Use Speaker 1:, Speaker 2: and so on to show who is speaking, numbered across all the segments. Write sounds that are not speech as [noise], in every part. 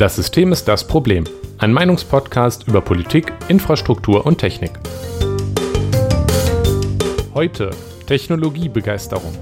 Speaker 1: Das System ist das Problem. Ein Meinungspodcast über Politik, Infrastruktur und Technik. Heute Technologiebegeisterung.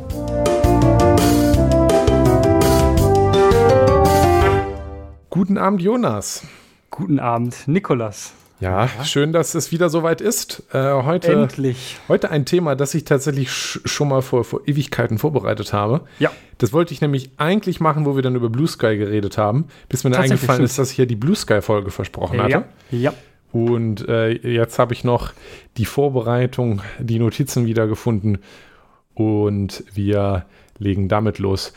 Speaker 1: Guten Abend, Jonas.
Speaker 2: Guten Abend, Nikolas.
Speaker 1: Ja, schön, dass es wieder soweit ist. Äh, heute,
Speaker 2: Endlich.
Speaker 1: heute ein Thema, das ich tatsächlich sch schon mal vor, vor Ewigkeiten vorbereitet habe.
Speaker 2: Ja.
Speaker 1: Das wollte ich nämlich eigentlich machen, wo wir dann über Blue Sky geredet haben, bis mir dann eingefallen ist, dass ich ja die Blue Sky-Folge versprochen hatte.
Speaker 2: Ja. Ja.
Speaker 1: Und äh, jetzt habe ich noch die Vorbereitung, die Notizen wiedergefunden und wir legen damit los.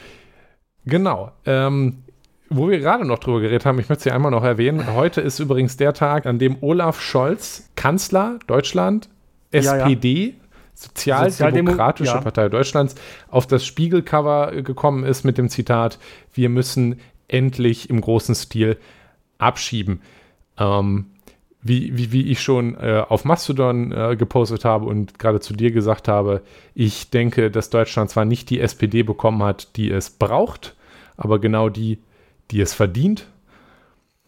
Speaker 1: Genau. Ähm, wo wir gerade noch drüber geredet haben, ich möchte sie einmal noch erwähnen. Heute ist übrigens der Tag, an dem Olaf Scholz, Kanzler Deutschland,
Speaker 2: Ja, ja.
Speaker 1: SPD, Sozialdemokratische
Speaker 2: Sozialdemo- ja.
Speaker 1: Partei Deutschlands, auf das Spiegelcover gekommen ist mit dem Zitat: Wir müssen endlich im großen Stil abschieben. Ähm, wie, wie, wie ich schon äh, auf Mastodon äh, gepostet habe und gerade zu dir gesagt habe, ich denke, dass Deutschland zwar nicht die SPD bekommen hat, die es braucht, aber genau die, die es verdient.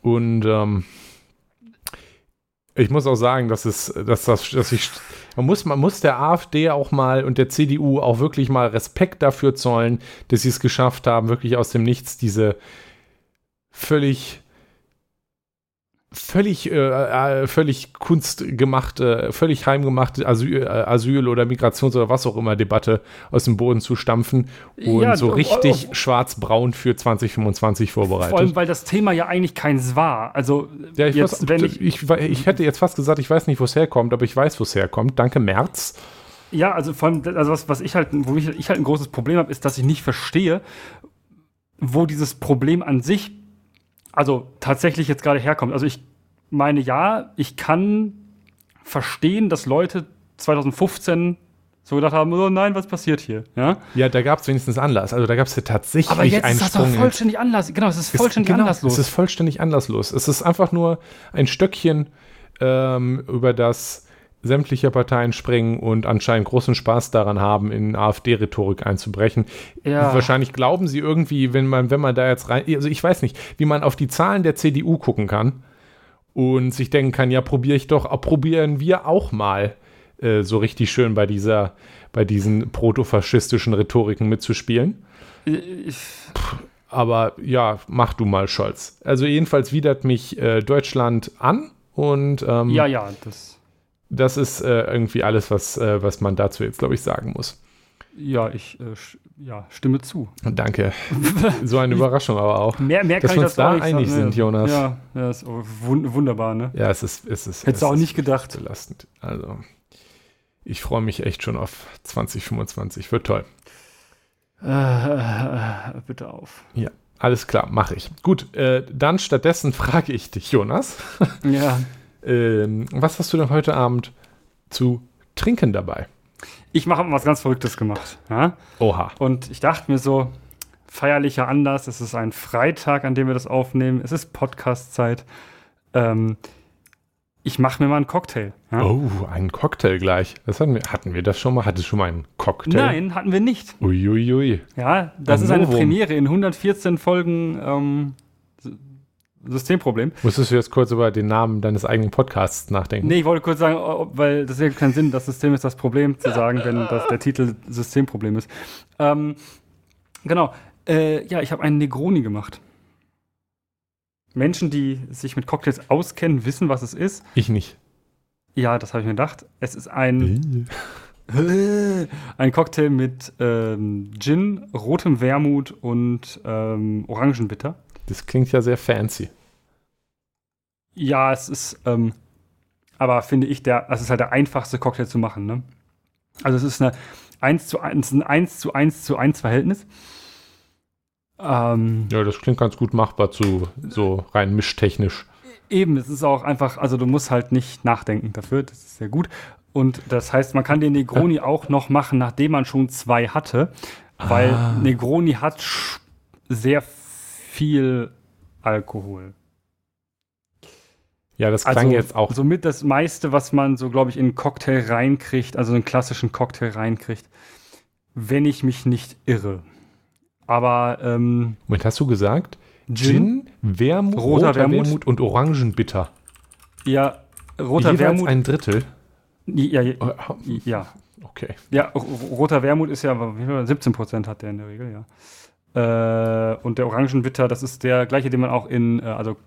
Speaker 1: Und ähm, ich muss auch sagen, dass es, dass das, dass ich, man muss, man muss der AfD auch mal und der CDU auch wirklich mal Respekt dafür zollen, dass sie es geschafft haben, wirklich aus dem Nichts diese völlig völlig, äh, äh, völlig kunstgemachte, völlig heimgemachte Asyl, äh, Asyl- oder Migrations- oder was auch immer Debatte aus dem Boden zu stampfen und
Speaker 2: Ja,
Speaker 1: so richtig schwarz-braun für 2025 vorbereitet.
Speaker 2: Vor allem, weil das Thema ja eigentlich keins war. Also,
Speaker 1: ja, ich,
Speaker 2: jetzt,
Speaker 1: weiß,
Speaker 2: wenn
Speaker 1: ich,
Speaker 2: ich,
Speaker 1: ich, ich hätte jetzt fast gesagt, ich weiß nicht, wo es herkommt, aber ich weiß, wo es herkommt. Danke, März.
Speaker 2: ja, also vor allem, also was, was ich halt, wo ich, ich halt ein großes Problem habe, ist, dass ich nicht verstehe, wo dieses Problem an sich, also tatsächlich jetzt gerade herkommt. Also ich meine, ja, ich kann verstehen, dass Leute 2015 so gedacht haben, oh nein, was passiert hier? Ja?
Speaker 1: Ja, da gab es wenigstens Anlass. Also da gab es ja tatsächlich
Speaker 2: Aber jetzt
Speaker 1: einen
Speaker 2: ist das
Speaker 1: Sprung.
Speaker 2: vollständig anders. Genau, es ist vollständig
Speaker 1: genau,
Speaker 2: anderslos.
Speaker 1: Es ist vollständig anderslos. Es ist einfach nur ein Stöckchen, ähm, über das sämtliche Parteien springen und anscheinend großen Spaß daran haben, in AfD-Rhetorik einzubrechen.
Speaker 2: Ja.
Speaker 1: Wahrscheinlich glauben sie irgendwie, wenn man, wenn man da jetzt rein, also ich weiß nicht, wie man auf die Zahlen der CDU gucken kann und sich denken kann, ja, probiere ich doch, probieren wir auch mal äh, so richtig schön bei dieser, bei diesen protofaschistischen Rhetoriken mitzuspielen.
Speaker 2: Ich,
Speaker 1: Aber ja, mach du mal, Scholz. Also jedenfalls widert mich äh, Deutschland an und ähm,
Speaker 2: ja, ja, das.
Speaker 1: das ist äh, irgendwie alles, was, äh, was man dazu jetzt, glaube ich, sagen muss.
Speaker 2: Ja, ich äh, ja, stimme zu.
Speaker 1: Danke. [laughs] so eine Überraschung aber auch.
Speaker 2: Mehr, mehr
Speaker 1: Dass
Speaker 2: kann
Speaker 1: wir uns da einig
Speaker 2: sagen.
Speaker 1: sind, Jonas.
Speaker 2: Ja, ja ist wun wunderbar, ne?
Speaker 1: Ja, es ist, es ist,
Speaker 2: Hättest
Speaker 1: es
Speaker 2: du auch nicht gedacht.
Speaker 1: belastend. Also, ich freue mich echt schon auf 2025. Wird toll.
Speaker 2: Äh, äh, bitte auf.
Speaker 1: Ja, alles klar, mache ich. Gut, äh, dann stattdessen [laughs] frage ich dich, Jonas.
Speaker 2: Ja. [laughs]
Speaker 1: ähm, was hast du denn heute Abend zu trinken dabei?
Speaker 2: Ich mache was ganz Verrücktes gemacht. Ja?
Speaker 1: Oha.
Speaker 2: Und ich dachte mir so, feierlicher Anlass, es ist ein Freitag, an dem wir das aufnehmen, es ist Podcast-Zeit. Ähm, ich mache mir mal einen Cocktail. Ja?
Speaker 1: Oh, einen Cocktail gleich. Das hatten wir, hatten wir das schon mal? Hattest du schon mal einen Cocktail?
Speaker 2: Nein, hatten wir nicht.
Speaker 1: Uiuiui.
Speaker 2: Ja, das
Speaker 1: Ein
Speaker 2: ist eine
Speaker 1: Novum.
Speaker 2: Premiere in 114 Folgen ähm, Systemproblem.
Speaker 1: Musstest du jetzt kurz über den Namen deines eigenen Podcasts nachdenken?
Speaker 2: Nee, ich wollte kurz sagen, weil das ergibt keinen Sinn, das System ist das Problem zu sagen, wenn das der Titel Systemproblem ist. Ähm, genau. Äh, ja, ich habe einen Negroni gemacht. Menschen, die sich mit Cocktails auskennen, wissen, was es ist.
Speaker 1: Ich nicht.
Speaker 2: Ja, das habe ich mir gedacht. Es ist ein, [laughs] ein Cocktail mit ähm, Gin, rotem Wermut und ähm, Orangenbitter.
Speaker 1: Das klingt ja sehr fancy.
Speaker 2: Ja, es ist, ähm, aber finde ich, der, es ist halt der einfachste Cocktail zu machen, ne? Also es ist eine 1 zu 1, ein 1 zu 1 zu 1 Verhältnis. Ähm,
Speaker 1: Ja, das klingt ganz gut machbar zu so rein mischtechnisch.
Speaker 2: Eben, es ist auch einfach, also du musst halt nicht nachdenken dafür, das ist sehr gut. Und das heißt, man kann den Negroni auch noch machen, nachdem man schon zwei hatte, weil
Speaker 1: Ah.
Speaker 2: Negroni hat sehr viel Alkohol.
Speaker 1: Ja, das klang jetzt auch.
Speaker 2: Somit das meiste, was man so, glaube ich, in einen Cocktail reinkriegt, also einen klassischen Cocktail reinkriegt, wenn ich mich nicht irre. Aber ähm,
Speaker 1: Moment, hast du gesagt, Gin, Wermut,
Speaker 2: Roter
Speaker 1: roter,
Speaker 2: Wermut.
Speaker 1: Wermut. und Orangenbitter.
Speaker 2: Ja, roter
Speaker 1: Jeweils
Speaker 2: Wermut.
Speaker 1: ein Drittel.
Speaker 2: ja, ja,
Speaker 1: Äh,
Speaker 2: ja.
Speaker 1: Okay.
Speaker 2: Ja, roter Wermut ist ja, wie viel, 17 Prozent hat der in der Regel, ja. Äh, und der Orangenbitter, das ist der gleiche, den man auch in, äh, also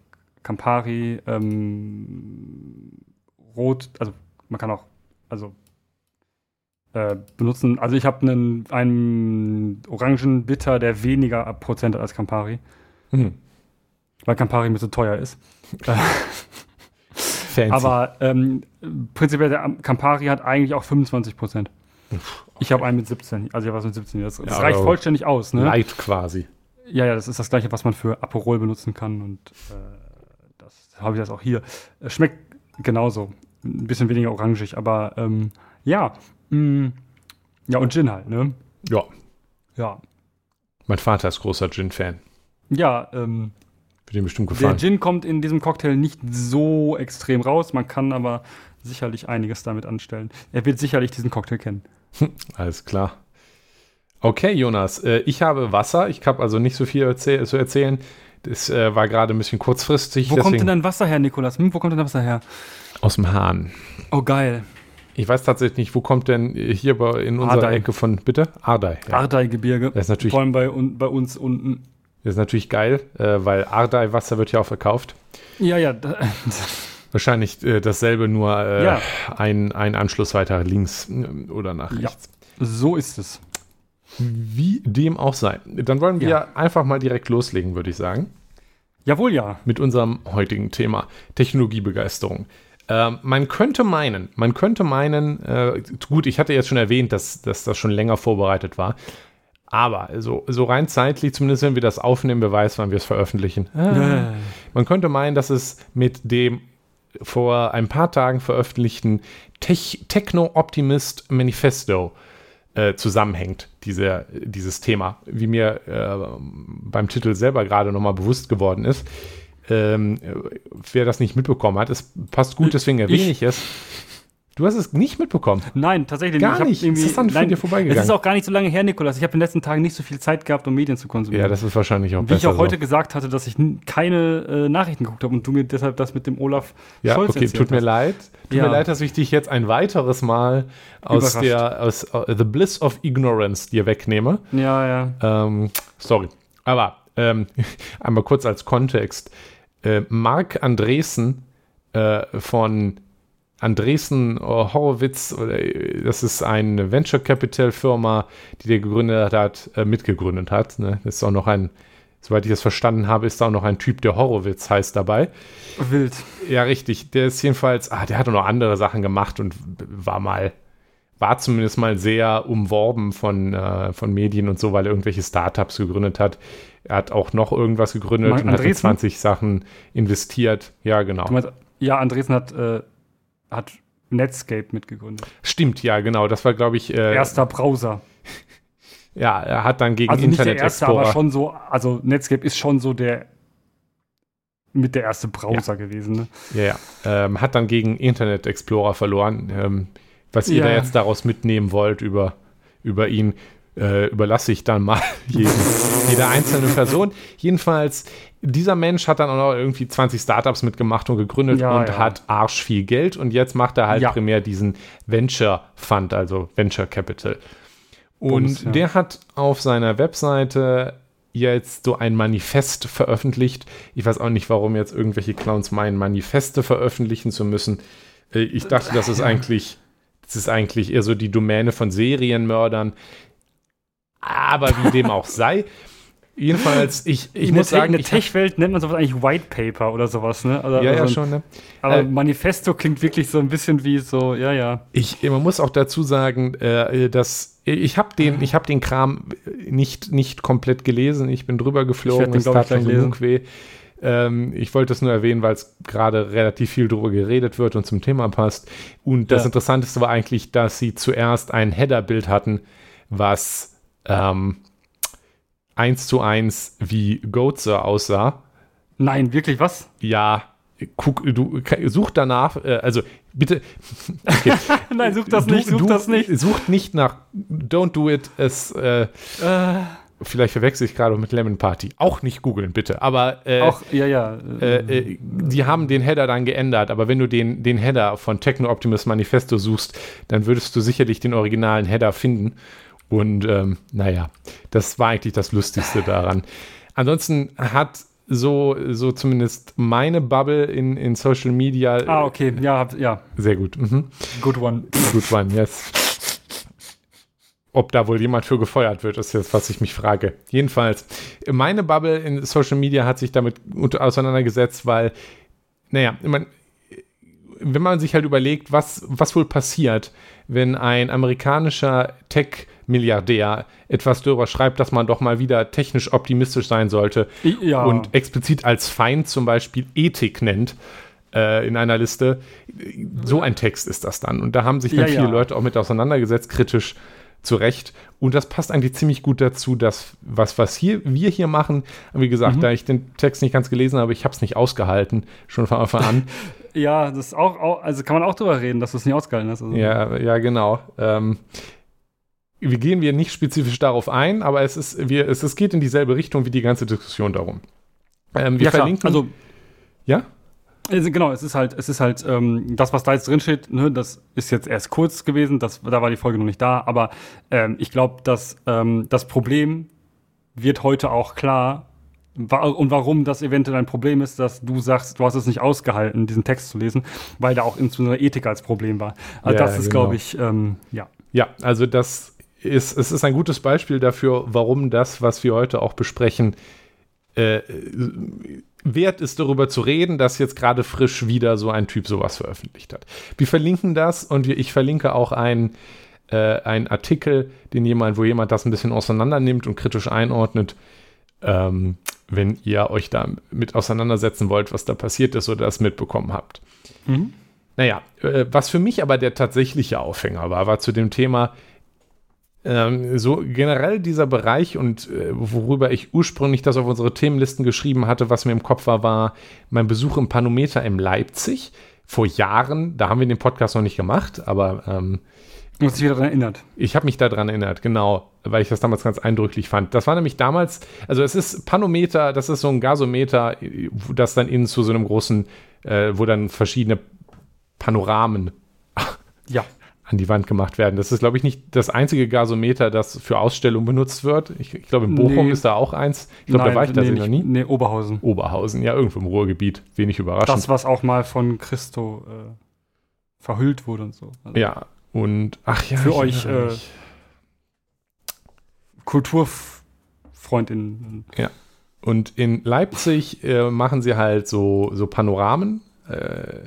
Speaker 2: Campari, ähm, Rot, also man kann auch, also äh, benutzen. Also ich habe einen, einen Orangenbitter, der weniger Prozent hat als Campari,
Speaker 1: Hm.
Speaker 2: weil Campari mir so teuer ist. [laughs]
Speaker 1: Fancy.
Speaker 2: Aber ähm, prinzipiell der Campari hat eigentlich auch 25 Prozent. Ich habe einen mit 17, also ich habe was mit 17. Das, das
Speaker 1: Ja,
Speaker 2: reicht vollständig aus, ne?
Speaker 1: Light quasi.
Speaker 2: Ja, ja, das ist das gleiche, was man für Aperol benutzen kann und äh, das habe ich das auch hier. Schmeckt genauso, ein bisschen weniger orangig, aber ähm, ja, mh, ja und Gin halt, ne?
Speaker 1: Ja.
Speaker 2: Ja,
Speaker 1: Mein Vater ist großer Gin-Fan.
Speaker 2: ja. Ähm,
Speaker 1: Wird ihm bestimmt
Speaker 2: der
Speaker 1: gefallen.
Speaker 2: Gin kommt in diesem Cocktail nicht so extrem raus, man kann aber sicherlich einiges damit anstellen. Er wird sicherlich diesen Cocktail kennen. [laughs]
Speaker 1: Alles klar. Okay, Jonas, äh, ich habe Wasser. Ich habe also nicht so viel zu erzählen. Das äh, war gerade ein bisschen kurzfristig.
Speaker 2: Wo kommt denn dein Wasser her, Nikolas? Hm, wo kommt denn dein Wasser her?
Speaker 1: aus dem Hahn.
Speaker 2: Oh, geil.
Speaker 1: Ich weiß tatsächlich nicht, wo kommt denn hier in unserer
Speaker 2: Ardei.
Speaker 1: Ecke von, bitte? Ardei. Ja.
Speaker 2: Ardei-Gebirge.
Speaker 1: Das ist natürlich,
Speaker 2: Vor allem bei, un, bei uns unten.
Speaker 1: das ist natürlich geil, äh, weil Ardei-Wasser wird ja auch verkauft.
Speaker 2: Ja, ja. [laughs]
Speaker 1: Wahrscheinlich äh, dasselbe, nur äh,
Speaker 2: Ja.
Speaker 1: ein, ein Anschluss weiter links äh, oder nach
Speaker 2: Ja.
Speaker 1: rechts.
Speaker 2: so ist es.
Speaker 1: Wie dem auch sei. Dann wollen wir
Speaker 2: Ja.
Speaker 1: einfach mal direkt loslegen, würde ich sagen.
Speaker 2: Jawohl, ja.
Speaker 1: mit unserem heutigen Thema Technologiebegeisterung. Ähm, man könnte meinen, man könnte meinen, äh, gut, ich hatte jetzt schon erwähnt, dass, dass das schon länger vorbereitet war, aber so, so rein zeitlich, zumindest wenn wir das aufnehmen, wer weiß, wann wir es veröffentlichen.
Speaker 2: Äh.
Speaker 1: Man könnte meinen, dass es mit dem vor ein paar Tagen veröffentlichten Tech Techno-Optimist Manifesto äh, zusammenhängt, diese, dieses Thema, wie mir äh, beim Titel selber gerade nochmal bewusst geworden ist. Ähm, äh, wer das nicht mitbekommen hat, es passt gut, deswegen erwähne ich es. Du hast es nicht mitbekommen.
Speaker 2: Nein, tatsächlich
Speaker 1: Gar
Speaker 2: Ich
Speaker 1: nicht.
Speaker 2: irgendwie-
Speaker 1: Ist das dann an dir vorbeigegangen?
Speaker 2: Es ist auch gar nicht so lange her, Nikolas. Ich habe in den letzten Tagen nicht so viel Zeit gehabt, um Medien zu konsumieren.
Speaker 1: Ja, das ist wahrscheinlich auch
Speaker 2: Wie ich
Speaker 1: besser
Speaker 2: auch heute
Speaker 1: so.
Speaker 2: gesagt hatte, dass ich keine äh, Nachrichten geguckt habe und du mir deshalb das mit dem Olaf
Speaker 1: Ja,
Speaker 2: Scholz
Speaker 1: okay, tut mir
Speaker 2: hast.
Speaker 1: leid. Tut
Speaker 2: Ja.
Speaker 1: mir leid, dass ich dich jetzt ein weiteres Mal aus
Speaker 2: Überrascht.
Speaker 1: der aus äh, The Bliss of Ignorance dir wegnehme.
Speaker 2: Ja, ja.
Speaker 1: Ähm, sorry. Aber ähm, [laughs] einmal kurz als Kontext. Äh, Mark Andresen äh, von Andresen Horowitz, oder, äh, das ist eine Venture Capital Firma, die der gegründet hat, äh, mitgegründet hat. Ne? Das ist auch noch ein, soweit ich das verstanden habe, ist da auch noch ein Typ, der Horowitz heißt dabei.
Speaker 2: Wild.
Speaker 1: Ja, richtig. Der ist jedenfalls, ah, der hat auch noch andere Sachen gemacht und war mal, war zumindest mal sehr umworben von, äh, von Medien und so, weil er irgendwelche Startups gegründet hat. Er hat auch noch irgendwas gegründet
Speaker 2: Mark
Speaker 1: und hat in
Speaker 2: Andresen?
Speaker 1: 20 Sachen investiert. Ja, genau.
Speaker 2: Meinst, ja, Andresen hat, äh, hat Netscape mitgegründet.
Speaker 1: Stimmt, ja, genau. Das war, glaube ich, äh,
Speaker 2: Erster Browser. [laughs]
Speaker 1: ja, er hat dann gegen
Speaker 2: Also nicht der
Speaker 1: Internet
Speaker 2: erste,
Speaker 1: Explorer.
Speaker 2: aber schon so, also Netscape ist schon so der mit der erste Browser gewesen. Ne?
Speaker 1: Ja, ja. Ähm, hat dann gegen Internet Explorer verloren. Ähm, was ihr
Speaker 2: Ja.
Speaker 1: da jetzt daraus mitnehmen wollt über, über ihn, äh, überlasse ich dann mal [laughs] jeden, jeder einzelne Person. Jedenfalls, dieser Mensch hat dann auch noch irgendwie 20 Startups mitgemacht und gegründet
Speaker 2: Ja,
Speaker 1: und
Speaker 2: ja.
Speaker 1: hat arsch viel Geld und jetzt macht er halt
Speaker 2: Ja.
Speaker 1: primär diesen Venture Fund, also Venture Capital. Und
Speaker 2: Bums,
Speaker 1: der hat auf seiner Webseite jetzt so ein Manifest veröffentlicht. Ich weiß auch nicht, warum jetzt irgendwelche Clowns meinen, Manifeste veröffentlichen zu müssen. Äh, Ich dachte, das ist eigentlich, das ist eigentlich eher so die Domäne von Serienmördern. Aber wie dem auch sei. Jedenfalls, ich, ich muss sagen,
Speaker 2: in der
Speaker 1: hab-
Speaker 2: Tech-Welt nennt man sowas eigentlich White Paper oder sowas, ne? Also,
Speaker 1: ja, ja,
Speaker 2: also,
Speaker 1: schon, ne?
Speaker 2: Aber
Speaker 1: Äh,
Speaker 2: Manifesto klingt wirklich so ein bisschen wie so, ja, ja.
Speaker 1: Ich, man muss auch dazu sagen, äh, dass ich habe den, ich habe den Kram nicht, nicht komplett gelesen. Ich bin drüber geflogen. Es tat schon genug weh. Ähm, ich wollte es nur erwähnen, weil es gerade relativ viel drüber geredet wird und zum Thema passt. Und das
Speaker 2: Ja.
Speaker 1: Interessanteste war eigentlich, dass sie zuerst ein Header-Bild hatten, was ähm, eins zu eins wie Goatser aussah.
Speaker 2: Nein, wirklich was?
Speaker 1: Ja, guck, du such danach, äh, also bitte. [laughs] Okay. [laughs]
Speaker 2: Nein, such das nicht, such
Speaker 1: du
Speaker 2: das nicht.
Speaker 1: Sucht nicht nach Don't do it. Es, äh,
Speaker 2: Äh,
Speaker 1: vielleicht verwechsel ich gerade mit Lemon Party. Auch nicht googeln, bitte. Aber
Speaker 2: äh, auch, ja, ja.
Speaker 1: Äh, die haben den Header dann geändert. Aber wenn du den, den Header von Techno Optimus Manifesto suchst, dann würdest du sicherlich den originalen Header finden. Und ähm, naja, das war eigentlich das Lustigste daran. Ansonsten hat so, so zumindest meine Bubble in, in Social Media.
Speaker 2: Ah, okay, ja, ja.
Speaker 1: Sehr gut. Mhm.
Speaker 2: Good one.
Speaker 1: Good one, yes ob da wohl jemand für gefeuert wird, ist jetzt, was ich mich frage. Jedenfalls, meine Bubble in Social Media hat sich damit auseinandergesetzt, weil, naja, man, wenn man sich halt überlegt, was, was wohl passiert, wenn ein amerikanischer Tech-Milliardär etwas darüber schreibt, dass man doch mal wieder technisch optimistisch sein sollte
Speaker 2: ja.
Speaker 1: und explizit als Feind zum Beispiel Ethik nennt, äh, in einer Liste. So ein Text ist das dann. Und da haben sich dann ja, viele ja. Leute auch mit auseinandergesetzt, kritisch zu Recht. Und das passt eigentlich ziemlich gut dazu, dass was, was hier, wir hier machen, wie gesagt, mhm. da ich den Text nicht ganz gelesen habe, ich habe es nicht ausgehalten, schon von Anfang an. [laughs]
Speaker 2: ja, das ist auch, also kann man auch drüber reden, dass du es nicht ausgehalten hast. Also.
Speaker 1: Ja, ja, genau. Ähm, wir gehen wir nicht spezifisch darauf ein, aber es ist, wir, es, es geht in dieselbe Richtung wie die ganze Diskussion darum.
Speaker 2: Ähm, wir ja, verlinken. Klar. Also,
Speaker 1: ja?
Speaker 2: Also genau, es ist halt, es ist halt ähm, das, was da jetzt drin steht. Ne, das ist jetzt erst kurz gewesen. Das, da war die Folge noch nicht da. Aber ähm, ich glaube, dass ähm, das Problem wird heute auch klar. Und warum das eventuell ein Problem ist, dass du sagst, du hast es nicht ausgehalten, diesen Text zu lesen, weil da auch insbesondere Ethik als Problem war. Also ja, das ist, genau. glaube ich, ähm, ja.
Speaker 1: Ja, also das ist, es ist ein gutes Beispiel dafür, warum das, was wir heute auch besprechen, äh, wert ist, darüber zu reden, dass jetzt gerade frisch wieder so ein Typ sowas veröffentlicht hat. Wir verlinken das und ich verlinke auch einen, äh, einen Artikel, den jemand, wo jemand das ein bisschen auseinander nimmt und kritisch einordnet. Ähm, wenn ihr euch da mit auseinandersetzen wollt, was da passiert ist oder das mitbekommen habt. Mhm. Naja, äh, was für mich aber der tatsächliche Aufhänger war, war zu dem Thema, ähm, so generell dieser Bereich und äh, worüber ich ursprünglich das auf unsere Themenlisten geschrieben hatte, was mir im Kopf war, war mein Besuch im Panometer in Leipzig vor Jahren. Da haben wir den Podcast noch nicht gemacht, aber ähm,
Speaker 2: Du hast dich wieder daran erinnert.
Speaker 1: Ich habe mich daran erinnert, genau, weil ich das damals ganz eindrücklich fand. Das war nämlich damals, also es ist Panometer, das ist so ein Gasometer, das dann innen zu so einem großen, äh, wo dann verschiedene Panoramen [laughs]
Speaker 2: ja
Speaker 1: an die Wand gemacht werden. Das ist, glaube ich, nicht das einzige Gasometer, das für Ausstellungen benutzt wird. Ich, ich glaube, in Bochum nee. ist da auch eins. Ich glaube, da war ich nee, noch nie.
Speaker 2: Nee, Oberhausen.
Speaker 1: Oberhausen, ja, irgendwo im Ruhrgebiet. Wenig überraschend.
Speaker 2: Das, was auch mal von Christo äh, verhüllt wurde und so.
Speaker 1: Also ja, und ach ja.
Speaker 2: Für euch äh, Kulturfreundinnen.
Speaker 1: Ja. Und in Leipzig äh, machen sie halt so, so Panoramen. Äh,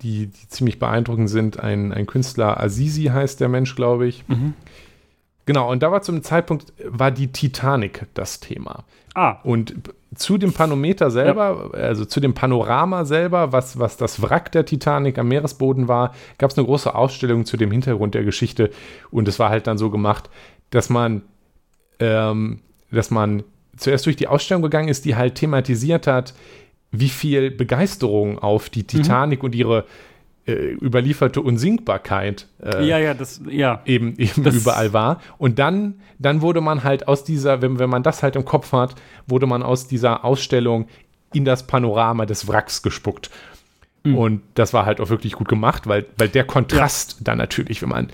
Speaker 1: die, die ziemlich beeindruckend sind. Ein, ein Künstler, Azizi heißt der Mensch, glaube ich. Mhm. Genau, und da war zum Zeitpunkt, war die Titanic das Thema.
Speaker 2: Ah.
Speaker 1: Und zu dem Panometer selber, ja. also zu dem Panorama selber, was, was das Wrack der Titanic am Meeresboden war, gab es eine große Ausstellung zu dem Hintergrund der Geschichte. Und es war halt dann so gemacht, dass man, ähm, dass man zuerst durch die Ausstellung gegangen ist, die halt thematisiert hat, wie viel Begeisterung auf die Titanic mhm. und ihre überlieferte Unsinkbarkeit
Speaker 2: äh, ja, ja, das, ja.
Speaker 1: eben, [laughs] eben das überall war. Und dann, dann wurde man halt aus dieser, wenn, wenn man das halt im Kopf hat, wurde man aus dieser Ausstellung in das Panorama des Wracks gespuckt. Mhm. Und das war halt auch wirklich gut gemacht, weil, weil der Kontrast dann natürlich, wenn man,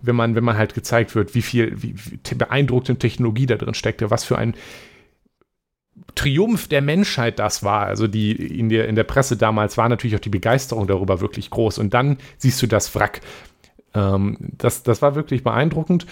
Speaker 1: wenn man, wenn man halt gezeigt wird, wie viel, wie, wie beeindruckende Technologie da drin steckte, was für ein Triumph der Menschheit das war. Also die in der, in der Presse damals war natürlich auch die Begeisterung darüber wirklich groß. Und dann siehst du das Wrack. Ähm, das, das war wirklich beeindruckend.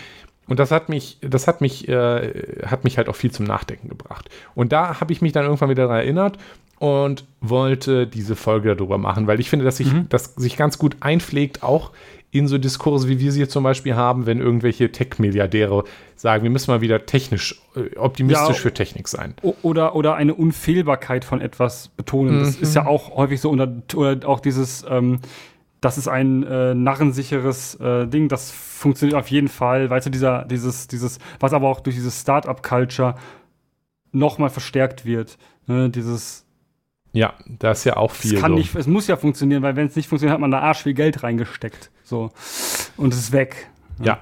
Speaker 1: Und das hat mich, das hat mich, äh, hat mich halt auch viel zum Nachdenken gebracht. Und da habe ich mich dann irgendwann wieder daran erinnert und wollte diese Folge darüber machen, weil ich finde, dass sich, mhm. das sich ganz gut einpflegt, auch in so Diskurse, wie wir sie zum Beispiel haben, wenn irgendwelche Tech-Milliardäre sagen, wir müssen mal wieder technisch, äh, optimistisch ja, für Technik sein.
Speaker 2: Oder, oder eine Unfehlbarkeit von etwas betonen. Mhm. Das ist ja auch häufig so, oder, oder auch dieses, ähm, das ist ein äh, narrensicheres äh, Ding, das funktioniert auf jeden Fall, weißt du, dieser, dieses, dieses, was aber auch durch dieses Startup-Culture nochmal verstärkt wird. Ne? Dieses
Speaker 1: ja, da ist ja auch viel.
Speaker 2: Es, kann so. nicht, es muss ja funktionieren, weil wenn es nicht funktioniert, hat man da arsch viel Geld reingesteckt. So. Und es ist weg.
Speaker 1: Ja. ja.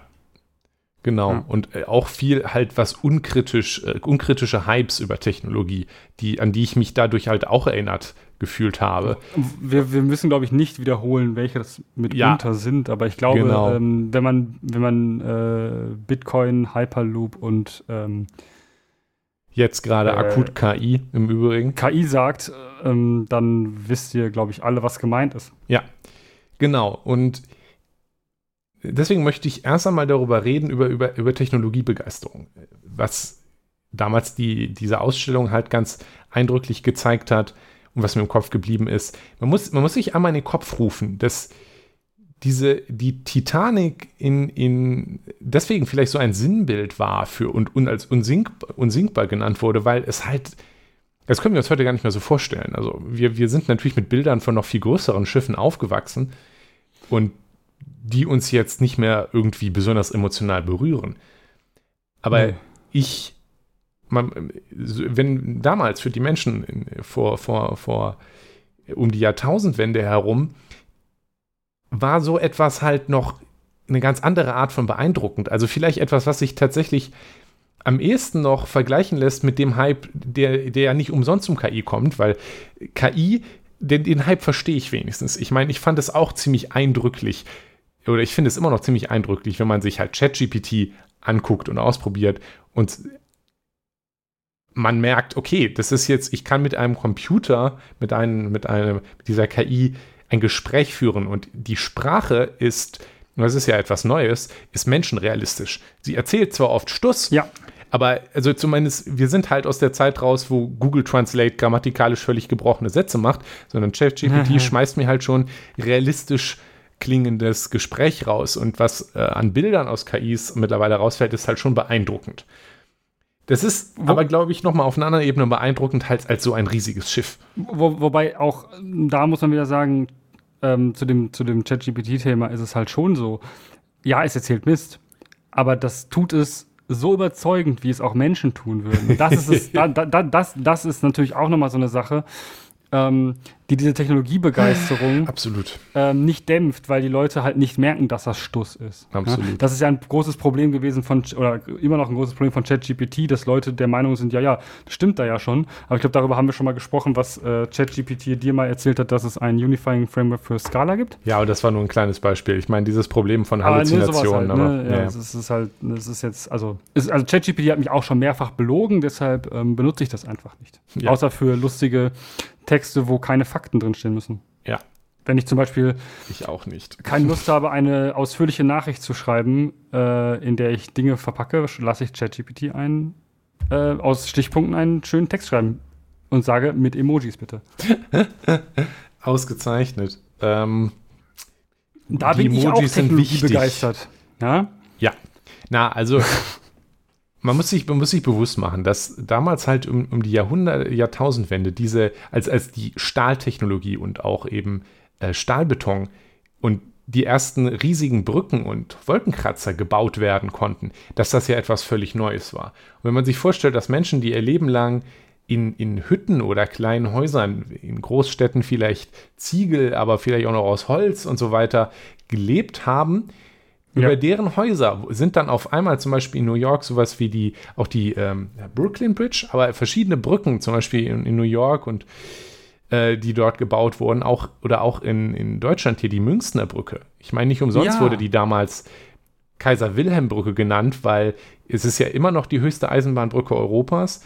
Speaker 1: Genau. Ja. Und äh, auch viel halt was unkritisch, äh, unkritische Hypes über Technologie, die, an die ich mich dadurch halt auch erinnert gefühlt habe.
Speaker 2: Wir, wir müssen, glaube ich, nicht wiederholen, welche das mitunter ja, sind, aber ich glaube, genau. ähm, wenn man, wenn man äh, Bitcoin, Hyperloop und ähm,
Speaker 1: jetzt gerade äh, akut KI im Übrigen.
Speaker 2: KI sagt, ähm, dann wisst ihr, glaube ich, alle, was gemeint ist.
Speaker 1: Ja, genau. Und deswegen möchte ich erst einmal darüber reden, über, über, über Technologiebegeisterung. Was damals die, diese Ausstellung halt ganz eindrücklich gezeigt hat und was mir im Kopf geblieben ist. Man muss, man muss sich einmal in den Kopf rufen, dass diese, die Titanic in, in deswegen vielleicht so ein Sinnbild war für und, und als unsinkbar, unsinkbar genannt wurde, weil es halt, das können wir uns heute gar nicht mehr so vorstellen. Also wir, wir sind natürlich mit Bildern von noch viel größeren Schiffen aufgewachsen und die uns jetzt nicht mehr irgendwie besonders emotional berühren. Aber nee. ich, man, wenn damals für die Menschen vor, vor, vor um die Jahrtausendwende herum war so etwas halt noch eine ganz andere Art von beeindruckend. Also vielleicht etwas, was sich tatsächlich am ehesten noch vergleichen lässt mit dem Hype, der, der ja nicht umsonst zum KI kommt, weil KI, den, den Hype verstehe ich wenigstens. Ich meine, ich fand es auch ziemlich eindrücklich, oder ich finde es immer noch ziemlich eindrücklich, wenn man sich halt ChatGPT anguckt und ausprobiert und man merkt, okay, das ist jetzt, ich kann mit einem Computer, mit einem, mit einem, mit dieser KI ein Gespräch führen und die Sprache ist, das ist ja etwas Neues, ist menschenrealistisch. Sie erzählt zwar oft Stuss,
Speaker 2: ja.
Speaker 1: aber also zumindest, wir sind halt aus der Zeit raus, wo Google Translate grammatikalisch völlig gebrochene Sätze macht, sondern ChatGPT mhm. schmeißt mir halt schon realistisch klingendes Gespräch raus und was äh, an Bildern aus KIs mittlerweile rausfällt, ist halt schon beeindruckend. Das ist Wo, aber, glaube ich, nochmal auf einer anderen Ebene beeindruckend als, als so ein riesiges Schiff.
Speaker 2: Wo, wobei auch da muss man wieder sagen, ähm, zu dem, zu dem ChatGPT-Thema ist es halt schon so. Ja, es erzählt Mist, aber das tut es so überzeugend, wie es auch Menschen tun würden. Das ist, es, [laughs] da, da, das, das ist natürlich auch nochmal so eine Sache ähm, die diese Technologiebegeisterung [laughs]
Speaker 1: Absolut.
Speaker 2: Ähm, nicht dämpft, weil die Leute halt nicht merken, dass das Stuss ist.
Speaker 1: Absolut.
Speaker 2: Ja? Das ist ja ein großes Problem gewesen von, oder immer noch ein großes Problem von ChatGPT, dass Leute der Meinung sind, ja, ja, das stimmt da ja schon. Aber ich glaube, darüber haben wir schon mal gesprochen, was äh, ChatGPT dir mal erzählt hat, dass es ein Unifying Framework für Scala gibt.
Speaker 1: Ja, aber das war nur ein kleines Beispiel. Ich meine, dieses Problem von Halluzinationen.
Speaker 2: Aber, ne, halt, ne? ja, ja. Es ist halt, es ist jetzt, also, also ChatGPT hat mich auch schon mehrfach belogen, deshalb ähm, benutze ich das einfach nicht. Ja. Außer für lustige Texte, wo keine Fakten drinstehen müssen.
Speaker 1: Ja.
Speaker 2: Wenn ich zum Beispiel
Speaker 1: ich auch nicht.
Speaker 2: keine [laughs] Lust habe, eine ausführliche Nachricht zu schreiben, äh, in der ich Dinge verpacke, lasse ich ChatGPT ein, äh, aus Stichpunkten einen schönen Text schreiben und sage mit Emojis bitte. [laughs]
Speaker 1: Ausgezeichnet. Ähm,
Speaker 2: da bin Emojis ich auch Technologie begeistert. Ja?
Speaker 1: Ja. Na, also [laughs] man muss sich, man muss sich bewusst machen, dass damals halt um, um die Jahrhundert, Jahrtausendwende diese, als, als die Stahltechnologie und auch eben äh, Stahlbeton und die ersten riesigen Brücken und Wolkenkratzer gebaut werden konnten, dass das ja etwas völlig Neues war. Und wenn man sich vorstellt, dass Menschen, die ihr Leben lang in, in Hütten oder kleinen Häusern, in Großstädten vielleicht Ziegel, aber vielleicht auch noch aus Holz und so weiter gelebt haben, über deren Häuser sind dann auf einmal zum Beispiel in New York sowas wie die, auch die ähm, Brooklyn Bridge, aber verschiedene Brücken, zum Beispiel in, in New York und äh, die dort gebaut wurden, auch oder auch in, in Deutschland hier die Münchner Brücke. Ich meine, nicht umsonst ja. wurde die damals Kaiser Wilhelm Brücke genannt, weil es ist ja immer noch die höchste Eisenbahnbrücke Europas.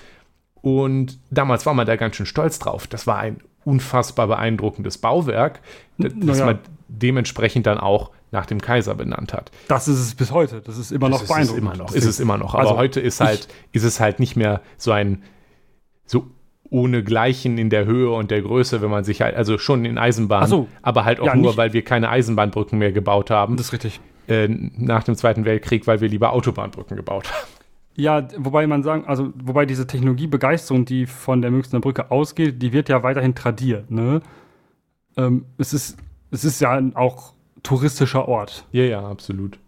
Speaker 1: Und damals war man da ganz schön stolz drauf. Das war ein unfassbar beeindruckendes Bauwerk, das naja. man dementsprechend dann auch nach dem Kaiser benannt hat.
Speaker 2: Das ist es bis heute. Das ist immer noch beeindruckend.
Speaker 1: Ist immer noch, ist es immer noch. Aber also heute ist halt, ist es halt nicht mehr so ein, so ohne Gleichen in der Höhe und der Größe, wenn man sich halt, also schon in Eisenbahn,
Speaker 2: so.
Speaker 1: aber halt auch ja, nur, nicht. weil wir keine Eisenbahnbrücken mehr gebaut haben.
Speaker 2: Das ist richtig.
Speaker 1: Äh, nach dem Zweiten Weltkrieg, weil wir lieber Autobahnbrücken gebaut haben.
Speaker 2: Ja, wobei man sagen, also wobei diese Technologiebegeisterung, die von der Münchner Brücke ausgeht, die wird ja weiterhin tradiert. Ne? Ähm, es ist, es ist ja auch touristischer Ort.
Speaker 1: Ja, ja, absolut.